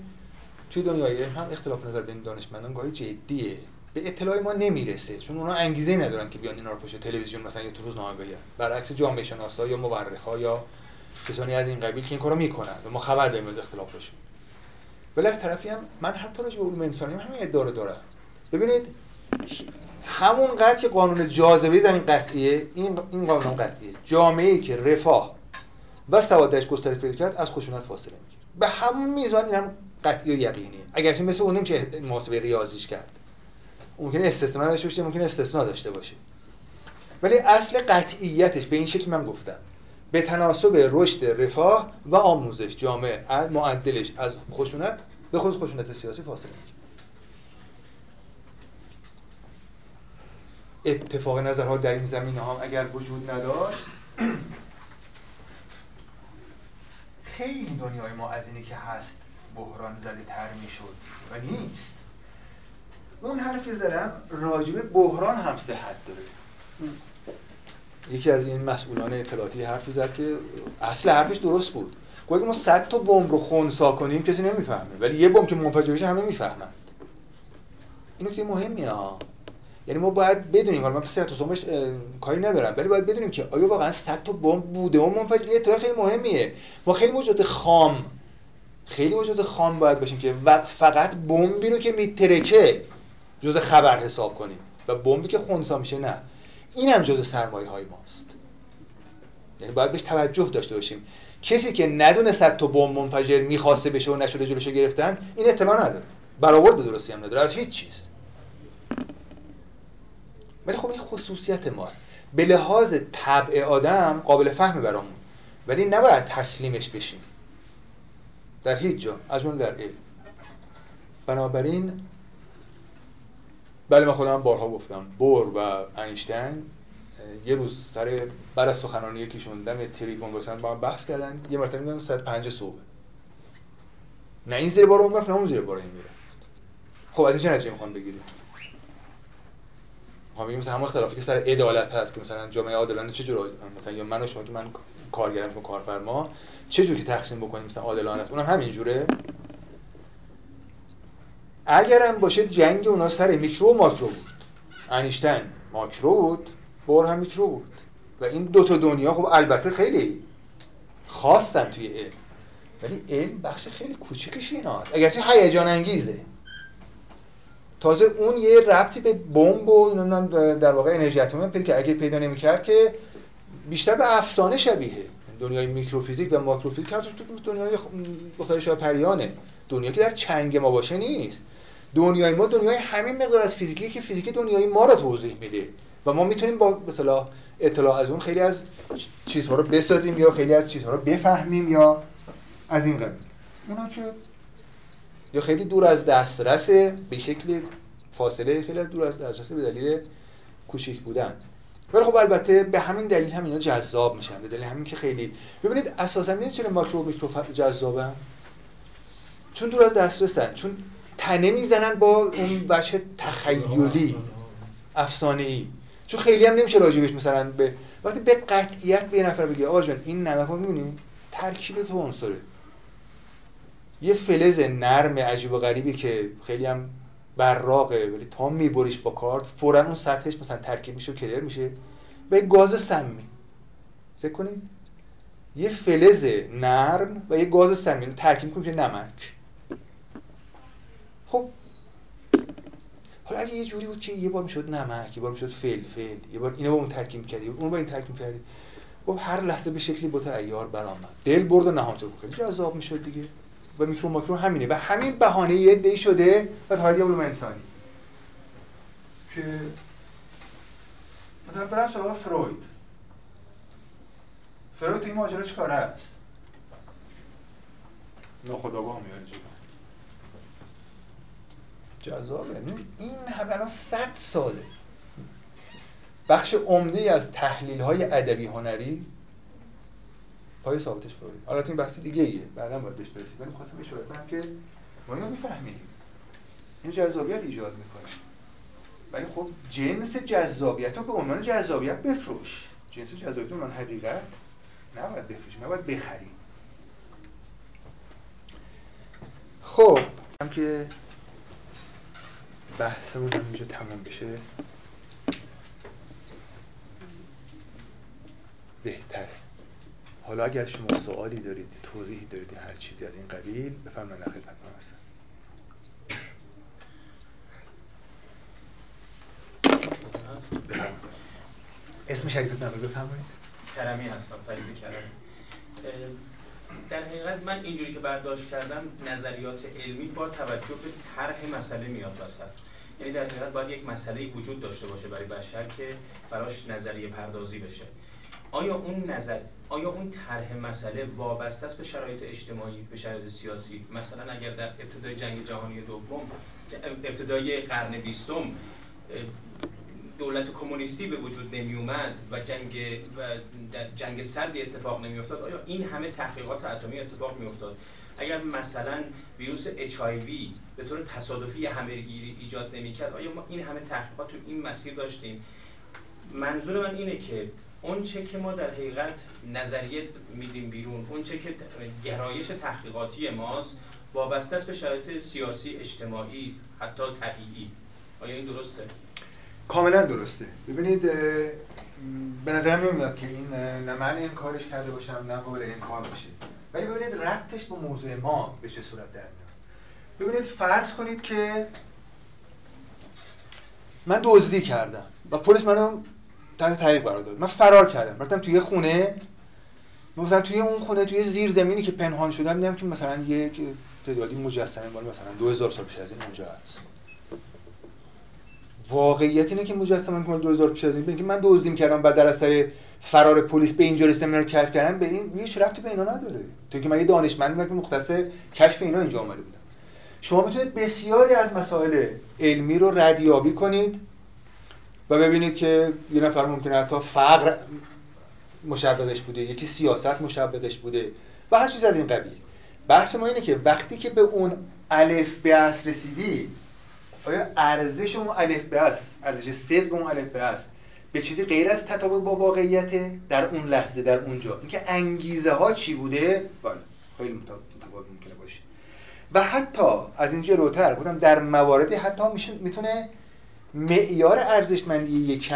توی دنیای هم اختلاف نظر بین دانشمندان گاهی جدیه. به اطلاع ما نمی‌رسه چون اونا انگیزه ندارن که بیان اینا رو پشت تلویزیون مثلا یا تو روزنامه بگن برعکس جامعه شناسا یا مورخا یا کسانی از این قبیل که این کارو می‌کنن. و ما خبر داریم از اختلافشون. ولی از طرفی هم من حتی راجع به علوم انسانی هم همین ادعا دارم. ببینید همون که قانون جاذبه زمین قطعیه این این قانون قطعیه. جامعه ای که رفاه و سوادش گسترش پیدا کرد از خشونت فاصله می‌گیره. به همون میزان اینم قطعی و یقینیه. اگر مثل اون نمیشه محاسبه ریاضیش کرد. ممکنه استثنا داشته باشه ممکنه استثنا داشته باشه. ولی اصل قطعیتش به این شکل من گفتم. به تناسب رشد رفاه و آموزش جامعه معدلش از خشونت به خود خشونت سیاسی فاصله می‌گیره. اتفاق نظرها در این زمینه ها اگر وجود نداشت خیلی دنیای ما از اینی که هست بحران زده تر می‌شد و نیست. اون حرف که زدم راجب بحران هم صحت داره. یکی از این مسئولان اطلاعاتی حرف زد که اصل حرفش درست بود. گفت ما صد تا بمب رو خونسا کنیم کسی نمی‌فهمه. ولی یه بمب که منفجر بشه همه می‌فهمند اینو که مهمیه ها یعنی ما باید بدونیم حالا من پس تو کاری ندارم ولی باید بدونیم که آیا واقعا صد تا بمب بوده و منفجر. یه خیلی مهمیه. ما خیلی موجود خام. خیلی موجود خام باید باشیم که فقط بمبی رو که میترکه جز خبر حساب کنیم. و بمبی که خونسا میشه نه. این هم جز سرمایه های ماست. یعنی باید بهش توجه داشته باشیم. کسی که ندونه صد تا بمب منفجر می‌خواسته بشه و نشده جلوشو گرفتن این اطلاع نداره. برآورد درستی هم نداره از هیچ چیز. ولی خب این خصوصیت ماست. به لحاظ طبع آدم قابل فهم برامون. ولی نباید تسلیمش بشیم. در هیچ جا. از اون در علم. بنابراین بله من خودم بارها گفتم. بور و انیشتین یه روز سر بعد از سخنرانی یکیشون دم تریبون باشن با هم بحث کردن. یه مرتبه میگن ساعت 5 صبح. نه این زیر بار اون وقت نه اون زیر بار این میره خب از این چه نتیجه می‌خوام بگیریم؟ ما میگیم مثلا همون اختلافی که سر عدالت هست که مثلا جامعه عادلانه چه جور مثلا یا من و شما که من کارگرم که کارفرما چه جوری تقسیم بکنیم مثلا عادلانه اونم همین جوره اگرم باشه جنگ اونا سر میکرو و ماکرو بود. انیشتین. ماکرو بود بور هم میکرو بود. و این دو تا دنیا خب البته خیلی خاصن توی علم. ولی علم بخش خیلی کوچیکش ایناست اگرچه هیجان انگیزه. تازه اون یه ربطی به بمب و در واقع انرژی اتمی پیدا که اگه پیدا نمی‌کرد که بیشتر به افسانه شبیه. دنیای میکروفیزیک و ماکروفیزیک تو دنیای مختلف پریانه دنیا که در چنگ ما باشه نیست. دنیای ما دنیای همین مقدار از فیزیکی که فیزیک دنیای ما رو توضیح میده. و ما می‌تونیم با مثلا اطلاع از اون خیلی از چیزها رو بسازیم یا خیلی از چیزها رو بفهمیم یا از این قبیل. اونا که یا خیلی دور از دسترس به شکل فاصله خیلی دور از دسترس به دلیل کوچیک بودن. ولی خب البته به همین دلیل هم اینا جذاب میشن به دلیل همین که خیلی. ببینید اساسا می‌دونید چرا ماکرو میکرو جذابن چون دور از دسترسن چون تنه می‌زنن با اون بچه تخیلی افسانه ای چون خیلی هم نمیشه راجبش مثلا به وقتی به قطعیت به نفر بگی آقا جان این نمک رو می‌بینی؟ ترکیب تو عنصره. یه فلز نرم عجیب و غریبی که خیلی هم براقه ولی تا میبریش با کارت فورا اون سطحش مثلا ترکیب میشه و کدر میشه. به گاز سمی. فکر کنید؟ یه فلز نرم و یه گاز سمی. ترکیب کنید نمک خب حالا اگه یه جوری بود که یه بار می‌شد نمک یه بار می‌شد فلفل یه بار اینو با اون ترکیب کردی اون با این ترکیب کردی خب هر لحظه به شکلی بوت عیار برآمد. دل برد و نهان تو خیلی جذاب می‌شد دیگه. و میکرو ماکرو همینه. و همین بهانه یه دی شده و تاریخ علوم انسانی. که مثلا برای سراغ فروید. فروید این ماجرا چیکاره است؟ ناخداگاه میاد جذابه. این همه صد ساله. بخش عمده از تحلیل های ادبی هنری پای ثابتش فروید حالا این بحث دیگه ایه. بعدا باید بهش برسید ولی خواستم اشاره کنم که ما اینو می‌فهمیم. این جذابیت ایجاد می‌کنه. ولی خب جنس جذابیت رو به عنوان جذابیت بفروش. جنس جذابیت رو حقیقت نباید بفروشیم نباید بخریم. خب هم که بحثمون اینجا تمام بشه. بهتره. حالا اگر شما سوالی دارید توضیحی دارید هر چیزی از این قبیل بفرمایید خدمت ما هستم. اسم شریفت نامه بفرمایید. کرمی هستم فرید کرمی. در حقیقت من اینجوری که برداشت کردم نظریات علمی با توجه به طرح مسئله میاد وسط. یعنی در حقیقت باید یک مسئله وجود داشته باشه برای بشر که براش نظریه پردازی بشه. آیا اون نظر آیا اون طرح مسئله وابسته است به شرایط اجتماعی به شرایط سیاسی؟ مثلا اگر در ابتدای جنگ جهانی دوم ابتدای قرن بیستم دولت کمونیستی به وجود نمی اومد و جنگ و جنگ سردی اتفاق نمی افتاد آیا این همه تحقیقات اتمی اتفاق می افتاد اگر مثلا ویروس HIV به طور تصادفی همهگیری ایجاد نمی‌کرد آیا ما این همه تحقیقات تو این مسیر داشتیم؟ منظور من اینه که اون چه که ما در حقیقت نظریه میدیم بیرون اون چه که گرایش تحقیقاتی ماست وابسته است به شرایط سیاسی اجتماعی حتی طبیعی آیا این درسته؟ کاملا درسته. ببینید به نظرم نمیاد که این نه من کارش کرده باشم نه قابل این کار باشه. ولی ببینید ربطش با موضوع ما به چه صورت در میاد. ببینید فرض کنید که من دزدی کردم و پلیس منو تحت تحقیق قرار داد. من فرار کردم. رفتم توی خونه. مثلا توی اون خونه توی زیر زمینی که پنهان شدم دیدم که مثلا یک تعدادی مجسمه مال مثلا 2000 سال پیش از این اونجا هست. واقعیت اینه که مجسمه مال 2000 پیش از این که من دزدیم کردم بعد در اثر فرار پلیس به اینجا رسیدم اینا رو کشف کردم به این هیچ ربطی به اینا نداره. تو که من یه دانشمند که مختص کشف اینا اینجا اومده بودم. شما می‌تونید بسیاری از مسائل علمی رو ردیابی کنید و ببینید که یه نفر ممکنه حتی فقر مشبقش بوده یکی سیاست مشبقش بوده و هر چیز از این قبیل. بحث ما اینه که وقتی که به اون الف به رسیدی آیا ارزش اون الف به ارزش صدق اون الف به به چیزی غیر از تطابق با واقعیت در اون لحظه در اونجا؟ اینکه انگیزه ها چی بوده؟ بله خیلی متفاوت ممکنه باشه. و حتی از این جلوتر گفتم در مواردی حتی می‌تونه معیار ارزشمندی یک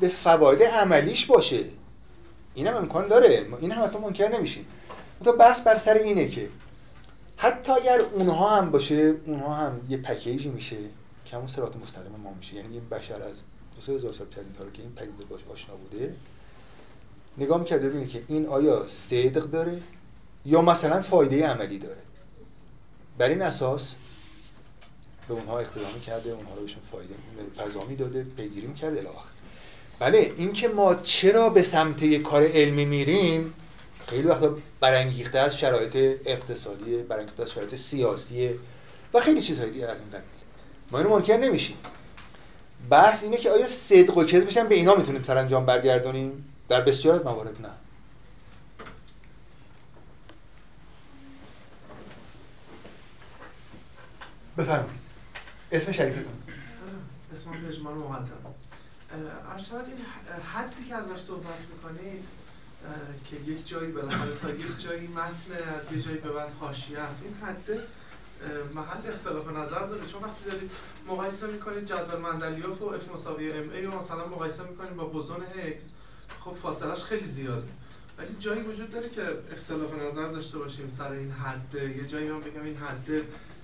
به فواید عملیش باشه. این هم امکان داره. این هم حتی منکر نمیشیم. تو بحث بر سر اینه که حتی اگر اونها هم باشه اونها هم یه پکیجی میشه. که همون سرات مستقیم ما میشه. یعنی یه بشر از دو سه هزار سال پیش که این پدیده باش آشنا بوده. نگاه می‌کرده ببینه که این آیا صدق داره یا مثلا فایده عملی داره. بر این اساس به اونها اقتدامی کرده اونها رو بهشون فایده فضامی داده پیگیری می‌کرده الاخر بله اینکه ما چرا به سمت یک کار علمی میریم خیلی وقتا برانگیخته از شرایط اقتصادی برانگیخته از شرایط سیاسی و خیلی چیزهای دیگه از این قبیل. ما اینو منکر نمیشیم. بحث اینه که آیا صدق و کذبش به اینا می‌تونیم سرانجام برگردونیم؟ در بسیار موارد نه. بفرمایید. اسم شریفتون. اسم پژمان مقدم ارشاد این حدی که ازش صحبت می‌کنید که یک جایی بالاخره تا یک جایی متن از یه جایی به بعد حاشیه است این حد محل اختلاف نظر داره. چون وقتی دارید مقایسه می‌کنید جدول مندلیوف و اف مساوی ام ای و مثلا مقایسه می‌کنید با بوزون هکس خب فاصلش خیلی زیاده. ولی جایی وجود داره که اختلاف نظر داشته باشیم سر این حد. یه جایی هم بگم این حد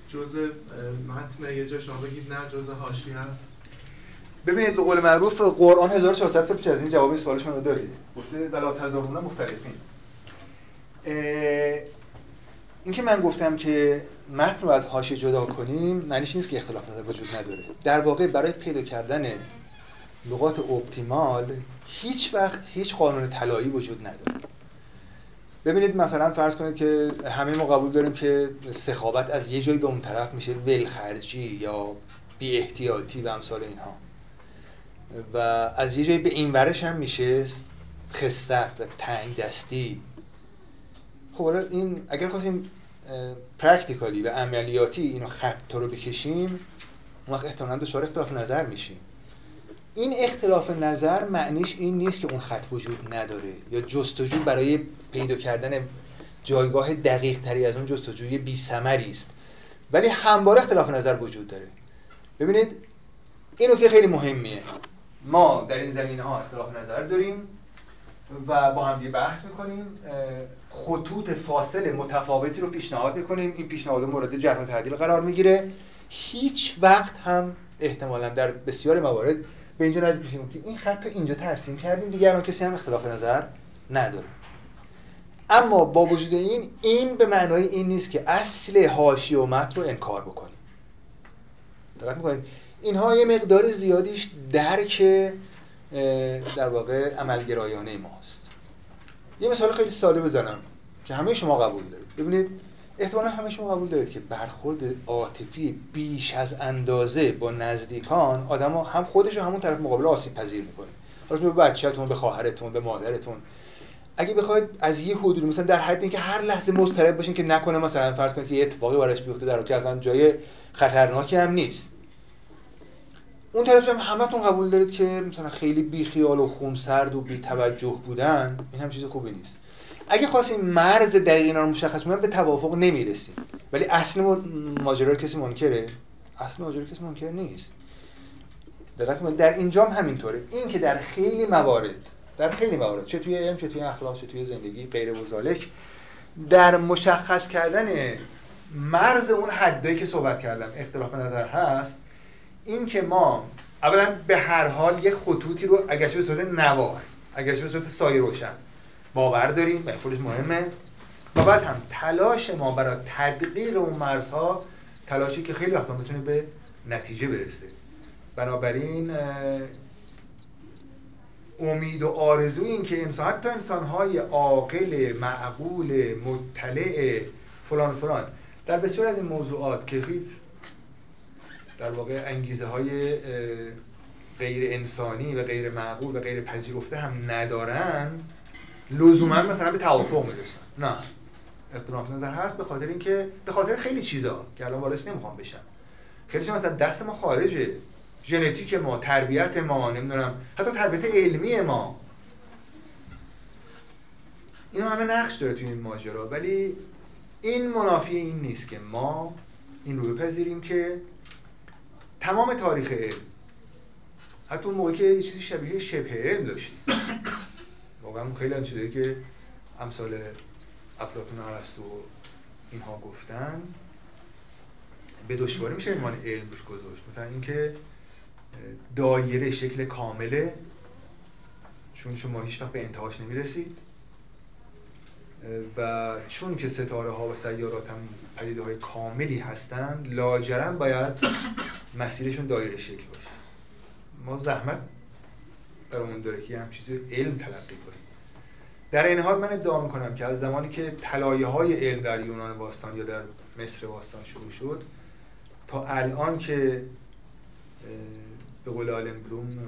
جزء متن یه جا شما بگید نه جزء حاشیه است ببینید به قول معروف قرآن 1400 سال پیش از این جواب این سوالش رو دارید. گفته بلا تزارونه مختلفین. این که من گفتم که متن رو از حاشیه جدا کنیم معنیش نیست که اختلاف نظر وجود نداره. در واقع برای پیدا کردن لغات اپتیمال هیچ وقت هیچ قانون طلایی وجود نداره. ببینید مثلا فرض کنید که همه ما قبول داریم که سخاوت از یه جایی به اون طرف میشه ولخرجی یا بی احتیاطی و امثال اینها. و از یه جایی به این ورش هم میشه خستت و تنگ دستی خب حالا این اگر خواستیم practically و عملیاتی اینو خط رو بکشیم اون وقت احتمالا دچار اختلاف نظر میشیم. این اختلاف نظر معنیش این نیست که اون خط وجود نداره یا جستجو برای پیدا کردن جایگاه دقیق تری از اون جستجوی بی سمری است. ولی همواره اختلاف نظر وجود داره. ببینید این که خیلی مهمیه. ما در این زمینه ها اختلاف نظر داریم و با هم بحث می‌کنیم. خطوط فاصل متفاوتی رو پیشنهاد می‌کنیم. این پیشنهاد مورد جرح و تعدیل قرار می‌گیره. هیچ وقت هم احتمالا در بسیار موارد به اینجا نزدیک میشیم. که این خط رو اینجا ترسیم کردیم. دیگه الان کسی هم اختلاف نظر نداره. اما با وجود این این به معنای این نیست که اصل حاشیه و متن رو انکار بکنیم. دقت می‌کنید؟ اینها یه مقدار زیادیش درک در واقع عملگرایانه ماست. یه مثال خیلی ساده بزنم که همه شما قبول دارید. ببینید احتمالا همه شما قبول دارید که برخورد عاطفی بیش از اندازه با نزدیکان آدم هم خودش همون طرف مقابل آسیب پذیر می‌کنه. حالا به بچهتون به خواهرتون به مادرتون. اگه بخواید از یه حدود مثلا در حد اینکه هر لحظه مضطرب باشین که نکنه مثلا فرض کنید که یه اتفاقی براش بیفته در که اصلا جای خطرناکی هم نیست. اون طرف هم همتون قبول دارید که مثلا خیلی بی خیال و خونسرد و بی توجه بودن این هم چیز خوبی نیست. اگه خواستیم مرز دقیق اینا رو مشخص کنیم به توافق نمی‌رسیم. ولی اصل ماجرا کسی منکره؟ اصل ماجرا کسی منکر نیست. دقت در اینجام همینطوره. این که در خیلی موارد در خیلی موارد چه توی علم چه توی اخلاق چه توی زندگی غیر و در مشخص کردن مرز اون حدایی که صحبت کردم اختلاف نظر هست این که ما اولا به هر حال یه خطوطی رو اگرچه به صورت نوار اگرچه به صورت سایه روشن باور داریم و خودش مهمه. و بعد هم تلاش ما برای تدقیق اون مرزها تلاشی که خیلی وقتا می‌تونه به نتیجه برسه. بنابراین امید و آرزوی این که انسان حتی انسانهای عاقل معقول مطلع فلان فلان. در بسیار از این موضوعات که هیچ در واقع انگیزه های غیر انسانی و غیر معقول و غیر پذیرفته هم ندارن لزوما مثلا به توافق می‌رسن. نه. اختلاف نظر هست به خاطر اینکه به خاطر خیلی چیزا که الان واردش نمی‌خوام بشم خیلی چیزا مثلا دست ما خارجه. ژنتیک ما تربیت ما نمی‌دونم حتی تربیت علمی ما. اینا همه نقش داره توی این ماجرا. ولی این منافی این نیست که ما این رو بپذیریم که تمام تاریخ علم حتی اون موقعی که چیزی شبیه شبه علم داشتیم. واقعا خیلی هم چیزایی که امثال افلاطون ارسطو اینها گفتن به دشواری میشه عنوان علم روش گذاشت. مثلا اینکه دایره شکل کامله چون شما هیچ وقت به انتهاش نمی‌رسید. و چون که ستاره ها و سیارات هم پدیده های کاملی هستند لاجرم باید مسیرشون دایره شکل باشه. ما زحمت برامون داره که هم چیز علم تلقی کنیم. در این حال من ادعا می‌کنم که از زمانی که طلایه های علم در یونان باستان یا در مصر باستان شروع شد تا الان که به قول آلن بلوم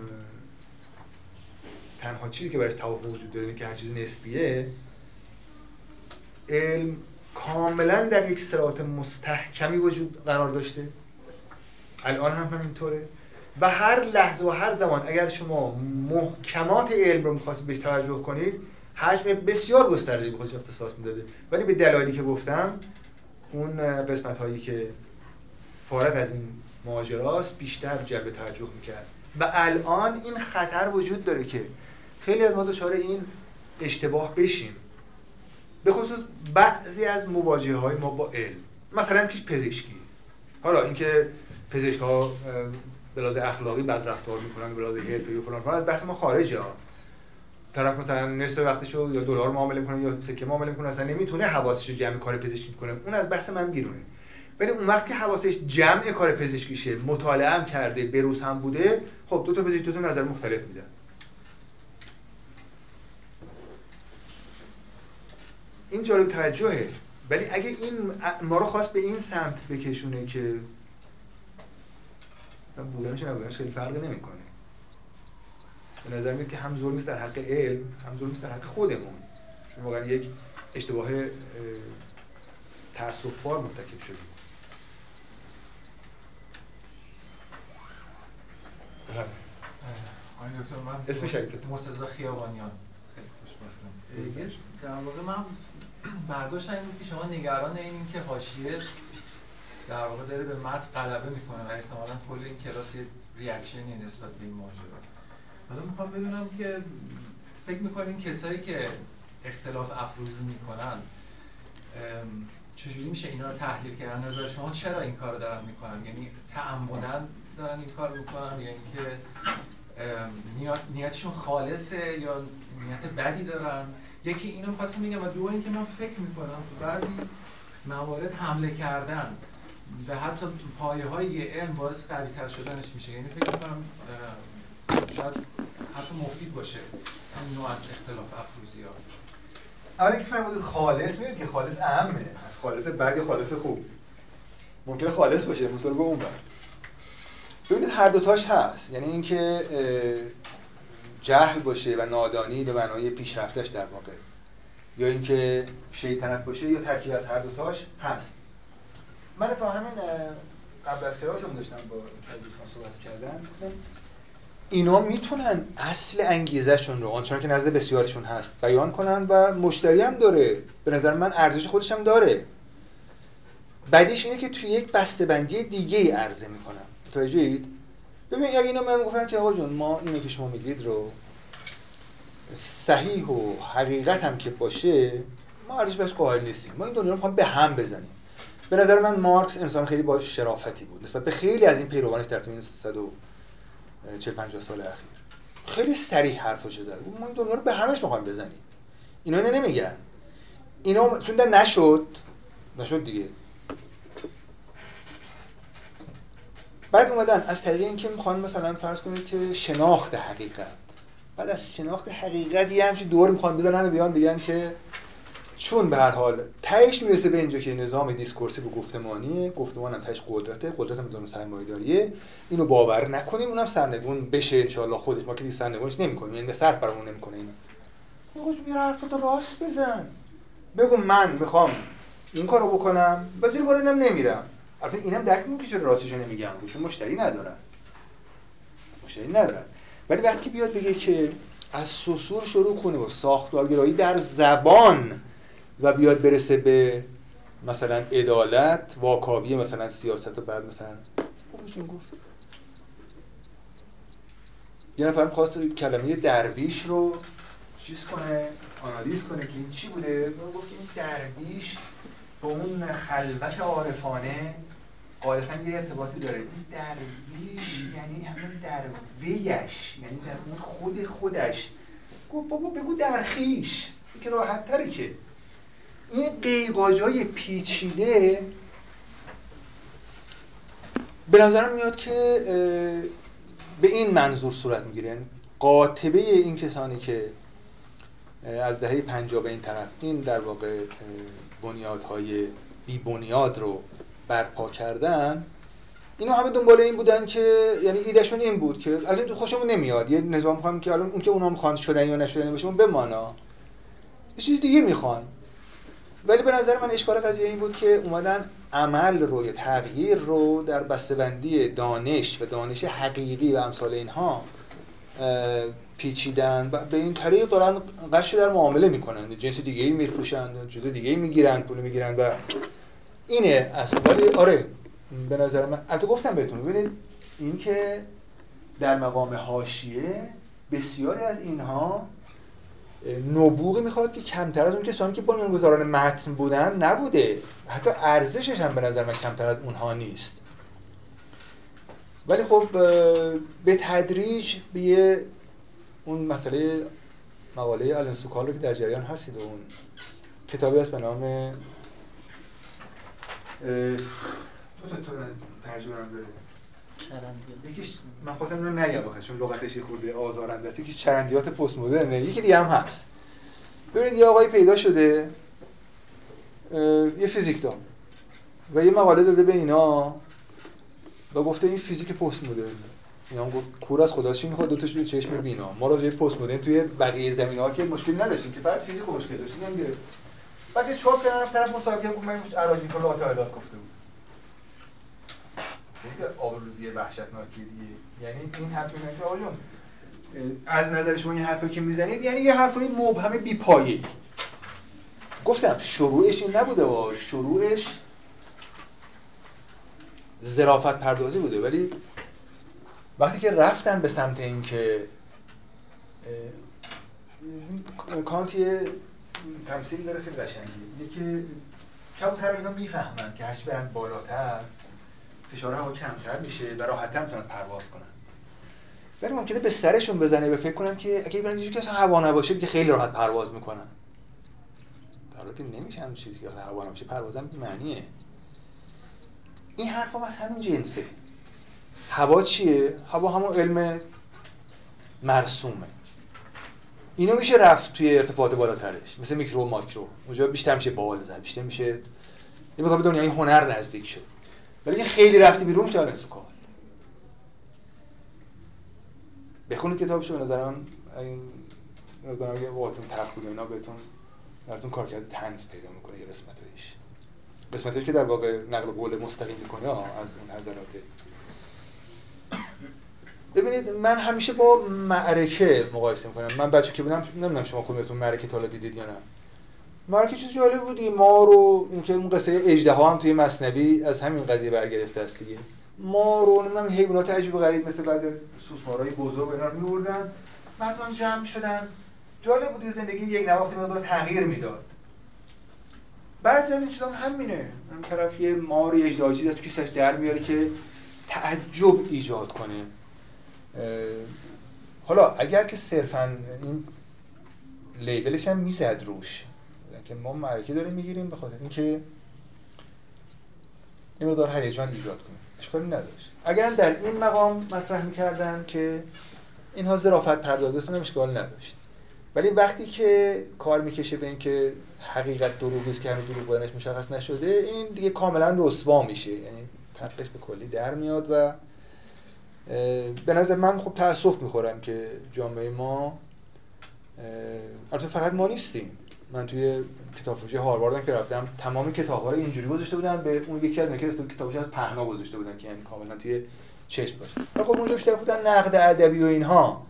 تنها چیزی که برش توافق وجود داره که هر چیز نسبیه علم کاملا در یک سرات مستحکمی وجود قرار داشته. الان هم همینطوره. و هر لحظه و هر زمان اگر شما محکمات علم رو می‌خواستید بهش توجه کنید حجم بسیار گسترده به خودش اختصاص می‌داده. ولی به دلایلی که گفتم اون قسمت هایی که فارغ از این ماجراست بیشتر جلب توجه می‌کرد. و الان این خطر وجود داره که خیلی از ما دچار این اشتباه بشیم. به خصوص بعضی از مواجهه های ما با علم. مثلا کیش پزشکی. حالا اینکه پزشک ها به لحاظ اخلاقی بد رفتار می‌کنن به لحاظ حرفی و فلان. از بحث ما خارجه طرف مثلا نصف وقتشو یا دلار معامله می‌کنه یا سکه معامله می‌کنه اصلا نمی‌تونه حواسش رو جمع کار پزشکی کنه. اون از بحث من بیرونه. ولی اون وقت که حواسش جمع کار پزشکیشه مطالعه هم کرده بروز هم بوده خب دو تا پزشک دو تا نظر مختلف میدن. این جالب توجهه. ولی اگه این ما رو خواست به این سمت بکشونه که بودنش نبودنش خیلی فرقی نمی‌کنه. به نظر میاد که هم ظلم در حق علم هم ظلم در حق خودمون. چون واقعا یک اشتباه تاسف بار مرتکب شدیم. بله. آقای دکتر من اسم شرکت مرتضی خیابانیان. خیلی خوشبختم. در واقع من برداشت این بود که شما نگران این که حاشیه در واقع داره به متن غلبه می‌کنه و احتمالا کل این کلاس ریاکشنی نسبت به این ماجرا. حالا می‌خوام بدونم که فکر می‌کنین کسایی که اختلاف افروزی می‌کنن چجوری میشه اینا رو تحلیل کردن نظر شما چرا این کار دارن می‌کنن؟ یعنی تعمدن دارن این کار می‌کنن؟ یا اینکه نیتشون خالصه یا نیت بدی دارن؟ یکی اینو می‌خواستم میگم و دو اینکه من فکر می‌کنم تو بعضی موارد حمله کردن به حتی پایه های علم باعث قوی شدنش میشه. یعنی فکر می‌کنم شاید حتی مفید باشه این نوع از اختلاف افروزی ها اولا که فرمودید خالص میاد که خالص اهمه. خالص بعد خالص خوب؟ ممکنه خالص باشه مثلا به اون بر ببینید هر دوتاش هست. یعنی اینکه جهل باشه و نادانی به معنای پیشرفتش در واقع. یا اینکه شیطنت باشه یا ترکیب از هر دوتاش هست. من تا همین قبل از کلاسمون داشتم با دوستان صحبت کردم. اینا می‌تونن اصل انگیزشون رو آنچنان که نزد بسیارشون هست بیان کنن و مشتری هم داره. به نظر من ارزش خودش هم داره. بعدیش اینه که توی یک بسته‌بندی دیگه عرضه می‌کنن. متوجهید ببین اگه اینا من گفتن که آقا جون ما اینو که شما میگید رو صحیح و حقیقت هم که باشه ما ارزش بهش قائل نیستیم. ما این دنیا رو به هم بزنیم. به نظر من مارکس انسان خیلی با شرافتی بود. نسبت به خیلی از این پیروانش در طول 40 50 سال اخیر. خیلی سریع حرفشو زد ما این دنیا رو به همش می‌خوایم بزنیم. اینا اینو نمیگن. اینا چون نشد. نشد دیگه. بعد اومدن. از طریق اینکه می‌خوان مثلا فرض کنید که شناخت حقیقت. بعد از شناخت حقیقت یه همچین دور می‌خوان بزنن و بیان بگن که چون به هر حال تهش می‌رسه به اینجا که نظام دیسکورسی و گفتمانیه گفتمان هم تهش قدرته قدرت هم بدون سرمایه‌داریه. اینو باور نکنیم اونم سرنگون بشه انشالله خودش ما که دیگه سرنگونش نمی‌کنیم یعنی صرف برامون نمی‌کنه اینو. آقا بیا حرفتو راست بزن. بگو من می‌خوام این کارو بکنم و زیر نمیرم. البته اینم درک می‌کنه که راستشو نمیگم. چون مشتری ندارن. مشتری ندارن. ولی وقتی بیاد بگه که از سسور شروع کنه و ساختارگرایی در زبان و بیاد برسه به مثلا عدالت واکاوی مثلا سیاست و بعد مثلا خوبشون گفت. یه نفر خواست کلمه درویش رو چیز کنه آنالیز کنه که این چی بوده؟ گفت که این درویش به اون خلوت عارفانه غالبا یه ارتباطی داره. این درویش یعنی همون درویش یعنی در اون خود خودش. گفت بابا بگو درخیش که راحت تره که. این قیقاجای پیچیده به نظرم میاد که به این منظور صورت می‌گیره. یعنی قاطبه این کسانی که از دهه پنجاه به این طرف این در واقع بنیادهای بی بنیاد رو برپا کردن اینا همه دنبال این بودن که یعنی ایدهشون این بود که از این خوشمون نمیاد. یه نظام خواهیم که الان اون که اونا می‌خوان شدن یا نشدنی باشه اون بمانا. یه چیز دیگه می‌خوان. ولی به نظر من اشکال قضیه این بود که اومدن عمل رو یا تغییر رو در بسته‌بندی دانش و دانش حقیقی و امثال اینها پیچیدن و به این طریق دارن قش در معامله می‌کنن. جنس دیگه ای میفروشن چیز دیگه ای می‌گیرن پول می‌گیرن و اینه اصلا. آره به نظر من البته گفتم بهتون ببینید این که در مقام حاشیه بسیاری از اینها نبوغی می‌خواد که کمتر از اون کسانی که بنیانگذاران متن بودن نبوده. حتی ارزشش هم به نظر من کمتر از اونها نیست. ولی خب به تدریج به اون مسئله مقاله آلن سوکال رو که در جریان هستید اون کتابی هست به نام دو تا ترجمه هم داره. یکیش من خواستم اینو نگم چون لغتش خورده آزارنده است یکیش چرندیات پست مدرنه یکی دیگه هم هست. ببینید یه آقایی پیدا شده یه فیزیکدان و یه مقاله داده به اینا و گفته این فیزیک پست مدرن اینا هم گفت کور از خدا چی می‌خواد؟ دو تاش به چشم بینا. ما راجع پست مدرن توی بقیه زمینه ها که مشکل نداشتیم که فقط فیزیک مشکل داشتیم بعد چاپ کردن طرف مصاحبه گفت من عراجی می‌کنه گفته بود. خیلی آبروزی وحشتناکی دیگه. یعنی این حرف که آقا از نظر شما این حرفی که می‌زنید یعنی یه حرفای مبهم بی پایه گفتم شروعش این نبوده و شروعش زرافت پردازی بوده. ولی وقتی که رفتن به سمت اینکه کانت یه تمثیل داره خیلی قشنگی یکی کبوتر اینا می‌فهمن که هرچی برن بالاتر فشار هوا کمتر میشه و راحت‌تر می‌تونن پرواز کنن. ولی ممکنه به سرشون بزنه به فکر کنن که اگه برن که هوا نباشه که خیلی راحت پرواز می‌کنن. در حالی نمیشه همین چیزی که هوا نباشه پرواز هم معنیه. این حرف هم از همین جنسه. هوا چیه؟ هوا همون علم مرسومه. اینو میشه رفت توی ارتفاعات بالاترش. مثل میکرو و ماکرو. اونجا بیشتر میشه بال زد بیشتر میشه یه به دنیای هنر نزدیک شد. ولی خیلی رفتی بیرون شده این کار. بخونید کتابشو به نظر من این نظرم اگه واقعتون طرف بود اینا بهتون براتون کار کرده تنز پیدا می‌کنه یه قسمتایش قسمتایش که در واقع نقل قول مستقیم می‌کنه از اون نظرات ببینید من همیشه با معرکه مقایسه می‌کنم. من بچه که بودم نمی‌دونم شما کدومتون معرکه تا دیدید یا نه. معرکه چیز جالب بودی ما رو اینکه اون قصه اجده هم توی مصنوی از همین قضیه برگرفته است دیگه. ما رو نمی‌دونم حیوانات عجیب و غریب مثل بعضی سوسمارهای بزرگ اینا میوردن. مردم جمع شدن. جالب بود زندگی یک نواختی مقدار تغییر می‌داد. بعضی از این چیزا همینه. اون طرف یه ماری اجدایی چیزی تو کیسش در میاره که تعجب ایجاد کنه. حالا اگر که صرفا این لیبلش هم می‌زد روش که ما معرکه داریم می‌گیریم به خاطر اینکه این مقدار هیجان ایجاد کنیم. اشکالی نداشت. اگر در این مقام مطرح می‌کردن که اینها ظرافت پردازی هم اشکال نداشت. ولی وقتی که کار می‌کشه به اینکه حقیقت دروغی است که هنوز دروغ بودنش مشخص نشده این دیگه کاملا رسوا میشه. یعنی تقلش به کلی در میاد و به نظر من خب تاسف می‌خورم که جامعه ما البته فقط ما نیستیم. من توی کتاب فروشی هارواردم که رفتم تمام کتاب‌ها رو اینجوری گذاشته بودن به اون یکی از نکات کتابش از پهنا گذاشته بودن که یعنی کاملا توی چشم باشه. خب اونجا بیشتر بودن نقد ادبی و اینها.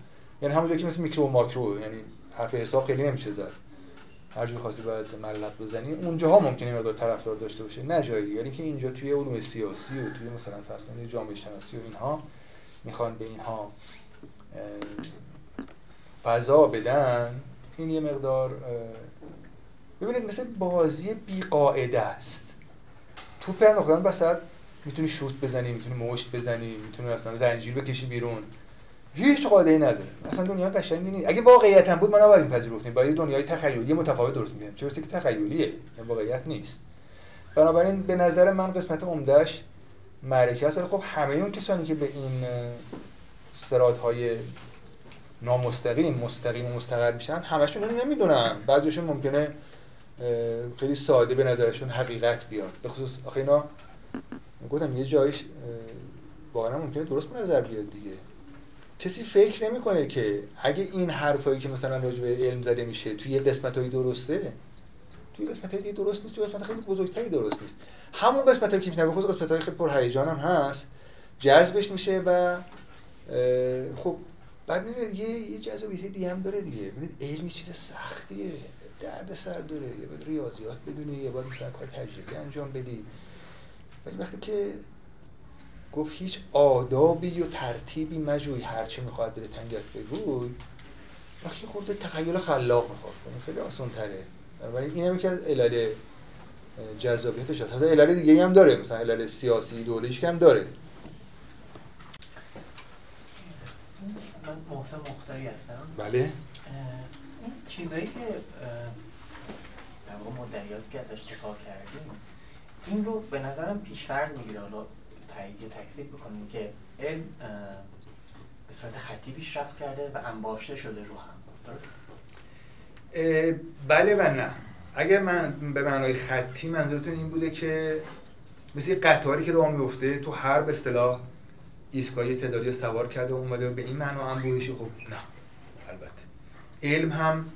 یعنی همونجا که مثل میکرو و ماکرو یعنی حرف حساب خیلی نمیشه زد. هر جور خاصی باید ملق بزنی اونجاها ممکنه مقدار طرفدار داشته باشه. نه جایی. یعنی که اینجا توی علوم سیاسی و توی مثلا فرض جامعه شناسی و اینها می‌خوان به اینها فضا بدن این یه مقدار ببینید مثل بازی بی قاعده است. توپ انداختن وسط می‌تونی شوت بزنی می‌تونی مشت بزنی می‌تونی اصلا زنجیر بکشی بیرون. هیچ قاعده ای نداره. اصلا دنیا قشنگی نیست اگه واقعیت هم بود ما نباید پذیرفتیم. باید دنیای تخیلی متفاوت درست میگیم چه که تخیلیه. واقعیت نیست. بنابراین به نظر من قسمت عمدهش معرکه است ولی خب همه اون کسانی که به این سرات های نامستقیم مستقیم و مستقر میشن همشون اینو نمی‌دونن. بعضیشون ممکنه خیلی ساده به نظرشون حقیقت بیاد. به خصوص آخه اینا گفتم یه جایش واقعا ممکنه درست به نظر بیاد دیگه. کسی فکر نمی‌کنه که اگه این حرفایی که مثلا راجع به علم زده میشه توی یه قسمتایی درسته توی قسمت دیگه درست نیست توی قسمت خیلی بزرگتری درست نیست. همون قسمت که می‌تونه بخواد قسمت خیلی پر هیجان هم هست جذبش میشه و خب بعد می‌بینید یه یه جذابیت دیگه هم داره دیگه. ببینید علم چیز سختیه درد سر داره. یه باید ریاضیات بدونی یه باید مثلا کار تجربی انجام بدی. ولی وقتی که گفت هیچ آدابی و ترتیبی مجوی هرچی می‌خواد داره تنگت بگوی وقتی خورده تخیل خلاق می‌خواد. خیلی آسان تره ولی این هم که از علل جذابیتش هست. حتی علل دیگه هم داره. مثلا علل سیاسی دولیش هم داره. من محسن مختاری هستم. بله. چیزایی که در واقع مدریازی که ازش دفاع کردیم این رو به نظرم پیشفرض می‌گیره. حالا تایید تکذیب بکنیم که علم به صورت خطی پیشرفت کرده و انباشته شده رو هم. درست بله و نه. اگر من به معنای خطی منظورتون این بوده که مثل قطاری که راه میفته تو هر به اصطلاح ایستگاهی تعدادی سوار کرده و اومده به این معنا انبوهشی خب نه البته. علم هم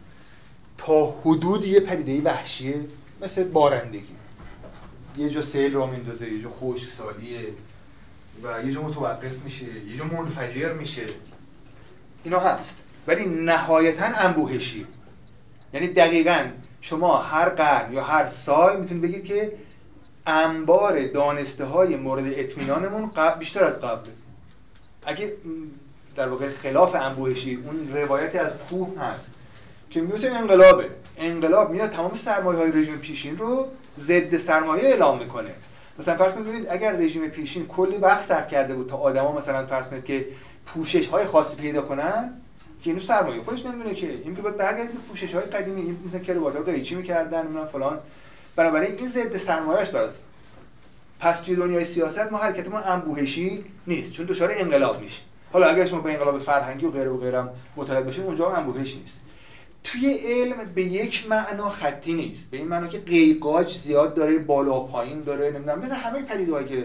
تا حدود یه پدیده وحشیه مثل بارندگی. یه جا سیل را میندازه یه جا خشک سالیه و یه جا متوقف میشه یه جا منفجر میشه. اینا هست. ولی نهایتا انبوهشی یعنی دقیقا شما هر قرن یا هر سال می‌تونید بگید که انبار دانسته های مورد اطمینانمون بیشتر از قبل. اگه در واقع خلاف انبوهشی اون روایتی از کوه هست که میگه انقلابه. انقلاب میاد تمام سرمایه های رژیم پیشین رو ضد سرمایه اعلام می‌کنه. مثلا فرض کنید اگر رژیم پیشین کلی وقت صرف کرده بود تا آدما مثلا فرض کنید که پوشش های خاصی پیدا کنن که اینو سرمایه خودش نمی‌دونه که. این که باید برگردید به پوشش های قدیمی این مثلا کلیوات دایی چی می‌کردن اونها فلان. بنابراین این ضد سرمایه‌اش براش پس توی دنیای سیاست ما حرکتمون انبوهشی نیست چون دچار انقلاب میشه حالا اگر شما به انقلاب فرهنگی و غیره و غیرم معترض بشید اونجا انبوهش نیست. توی علم به یک معنا خطی نیست. به این معنا که قیقاج زیاد داره بالا و پایین داره نمی‌دونم. مثل همه پدیده‌ای که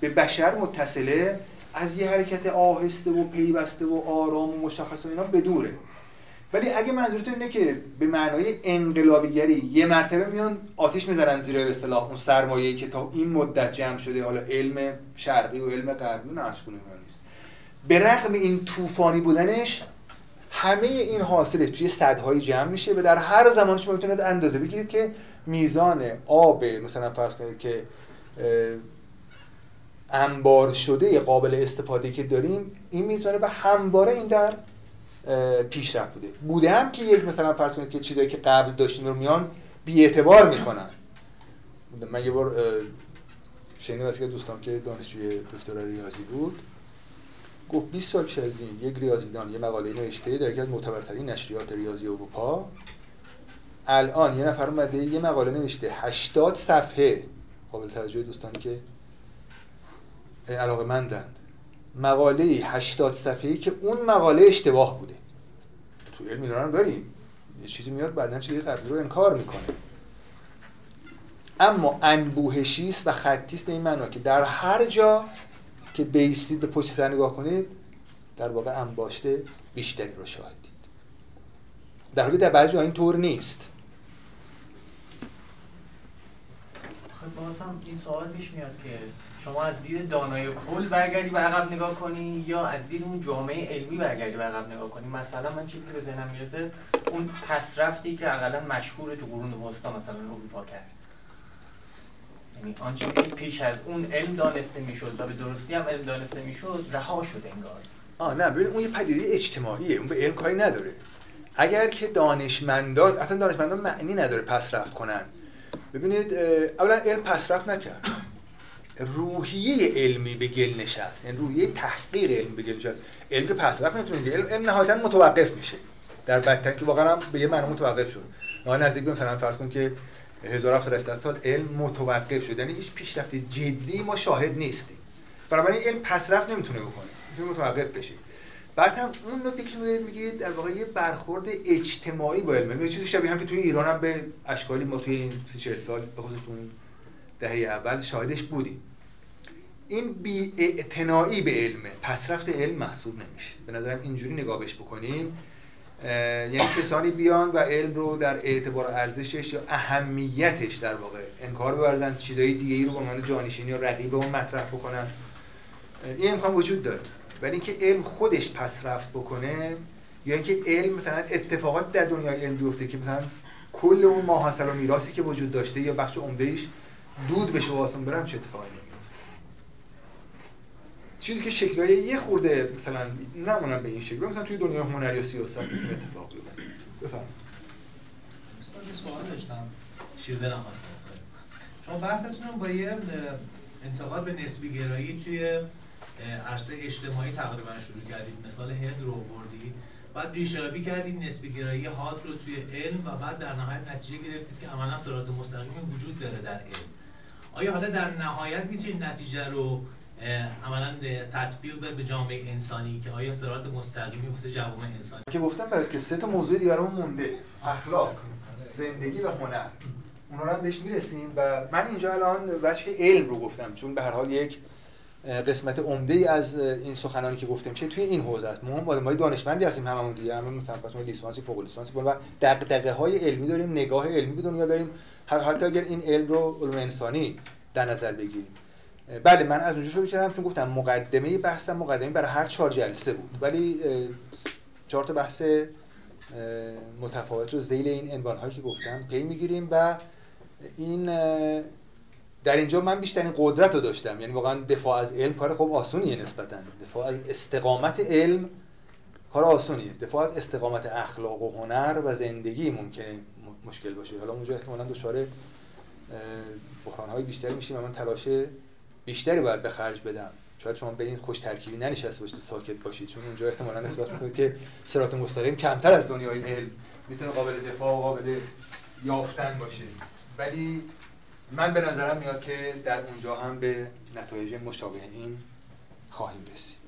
به بشر متصله از یه حرکت آهسته و پیوسته و آرام و مشخص و اینا بدوره ولی اگه منظورتون اینه که به معنای انقلابیگری یه مرتبه میان آتیش می‌زنن زیر اصطلاح اون سرمایه‌ای که تا این مدت جمع شده حالا علم شرقی و علم غربی نه نیست. به رغم این طوفانی بودنش همه این حاصلش توی صدهای جمع میشه و در هر زمان شما می‌تونید اندازه بگیرید که میزان آب مثلا فرض کنید که انبار شده قابل استفاده که داریم این میزانه به همواره این در پیشرفت بوده. بوده هم که یک مثلا فرض کنید که چیزایی که قبل داشتیم رو میان بی اعتبار می‌کنن. من یه بار شنیدم از که دوستان که دانشجوی دکترا ریاضی بود. گفت 20 سال پیش از این یک ریاضیدان یه مقاله نوشته در یکی از معتبرترین نشریات ریاضی اروپا. الان یه نفر اومده یه مقاله نوشته 80 صفحه قابل توجه دوستانی که علاقه مندند مقاله 80 صفحه‌ای که اون مقاله اشتباه بوده. تو علم اینا هم داریم. یه چیزی میاد بعدا چیزی قبلی رو انکار می‌کنه. اما انبوهشی است و خطی است به این معنا که در هر جا که بیستید به پشت سر نگاه کنید در واقع انباشته بیشتری رو شاهدید در حالی در بعضی این طور نیست. بازم این سوال پیش میاد که شما از دید دانای کل برگردی به عقب نگاه کنی یا از دید اون جامعه علمی برگردی به عقب نگاه کنی؟ مثلا من چیزی که به ذهنم می‌رسه اون پسرفتی که اقلا مشهور تو قرون وسطا مثلا اروپا کرد. یعنی آنچه که پیش از اون علم دانسته می‌شد و به درستی هم علم دانسته می‌شد رها شد انگار. آه نه ببین اون یه پدیده اجتماعیه اون به علم کاری نداره. اگر که دانشمندان اصلا دانشمندان معنی نداره پس رفت کنن. ببینید اولا علم پسرفت نکرد. روحیه علمی به گل نشست. یعنی روحیه تحقیق علم به گل نشست. علم که پسرفت نمی‌تونه علم, علم نهایتا متوقف میشه. در بدتر که واقعا هم به یه معنی متوقف شد. نزدیک به مثلا فرض کن که 1700 سال علم متوقف شد. یعنی هیچ پیشرفت جدی ما شاهد نیستیم. بنابراین علم پسرفت نمی‌تونه بکنه. می‌تونه متوقف بشه. بعد هم اون نکته که میگید میگید در واقع یه برخورد اجتماعی با علمه یه چیزی شبیه هم که توی ایران هم به اشکالی ما توی این 30 سال به خصوص دهه اول شاهدش بودیم. این بی به علمه پسرفت علم محسوب نمیشه. به نظرم اینجوری نگاه بهش بکنیم یعنی کسانی بیان و علم رو در اعتبار ارزشش یا اهمیتش در واقع انکار بورزن چیزای دیگه ای رو به عنوان جانشینی یا رقیب اون مطرح بکنن. این امکان وجود داره. ولی اینکه علم خودش پس رفت بکنه یا اینکه علم مثلا اتفاقات در دنیای علم بیفته که مثلا کل اون ماحصل و میراثی که وجود داشته یا بخش عمده دود بشه و آسان برم چه اتفاقی چیزی که شکلای یه خورده مثلا نمونن به این شکل مثلا توی دنیای هنری و سیاست می‌تونه اتفاق بیفته. بفرمایید. سوال داشتم. شیرده نخواستم شما بحثتون با یه انتقاد به نسبی گرایی توی عرصه اجتماعی تقریبا شروع کردید. مثال هند رو بردید بعد ریشابی کردید نسبی گرایی هاد رو توی علم و بعد در نهایت نتیجه گرفتید که عملا صراط مستقیم وجود داره در علم. آیا حالا در نهایت می‌تونید نتیجه رو عملا تطبیق به جامعه انسانی که آیا صراط مستقیمی واسه جوامع انسانی؟ که گفتم برای که سه تا موضوع دیگه مونده. اخلاق زندگی و هنر. اونا رو هم بهش می‌رسیم و من اینجا الان وجه علم رو گفتم چون به هر حال یک قسمت عمده ای از این سخنانی که گفتم چه توی این حوزه است؟ ما ما دانشمندی هستیم هممون دیگه همه مثلا پس ما لیسانسی فوق لیسانسی و دغدغه های علمی داریم نگاه علمی به دنیا داریم. حتی اگر این علم رو علوم انسانی در نظر بگیریم. بله من از اونجا شروع کردم چون گفتم مقدمه بحثم مقدمه برای هر چهار جلسه بود. ولی چهار تا بحث متفاوت رو زیل این عنوان هایی که گفتم پی می‌گیریم و این در اینجا من بیشترین قدرت رو داشتم. یعنی واقعا دفاع از علم کار خوب آسونیه نسبتا. دفاع از استقامت علم کار آسونیه. دفاع از استقامت اخلاق و هنر و زندگی ممکنه مشکل باشه. حالا اونجا احتمالا دچار بحران های بیشتری میشیم و من تلاش بیشتری باید به خرج بدم. شاید شما به این خوش ترکیبی ننشسته باشید ساکت باشید. چون اونجا احتمالا احساس می‌کنید که سرات مستقیم کمتر از دنیای علم می‌تونه قابل دفاع و قابل یافتن باشه. ولی من به نظرم میاد که در اونجا هم به نتایج مشابه این خواهیم رسید.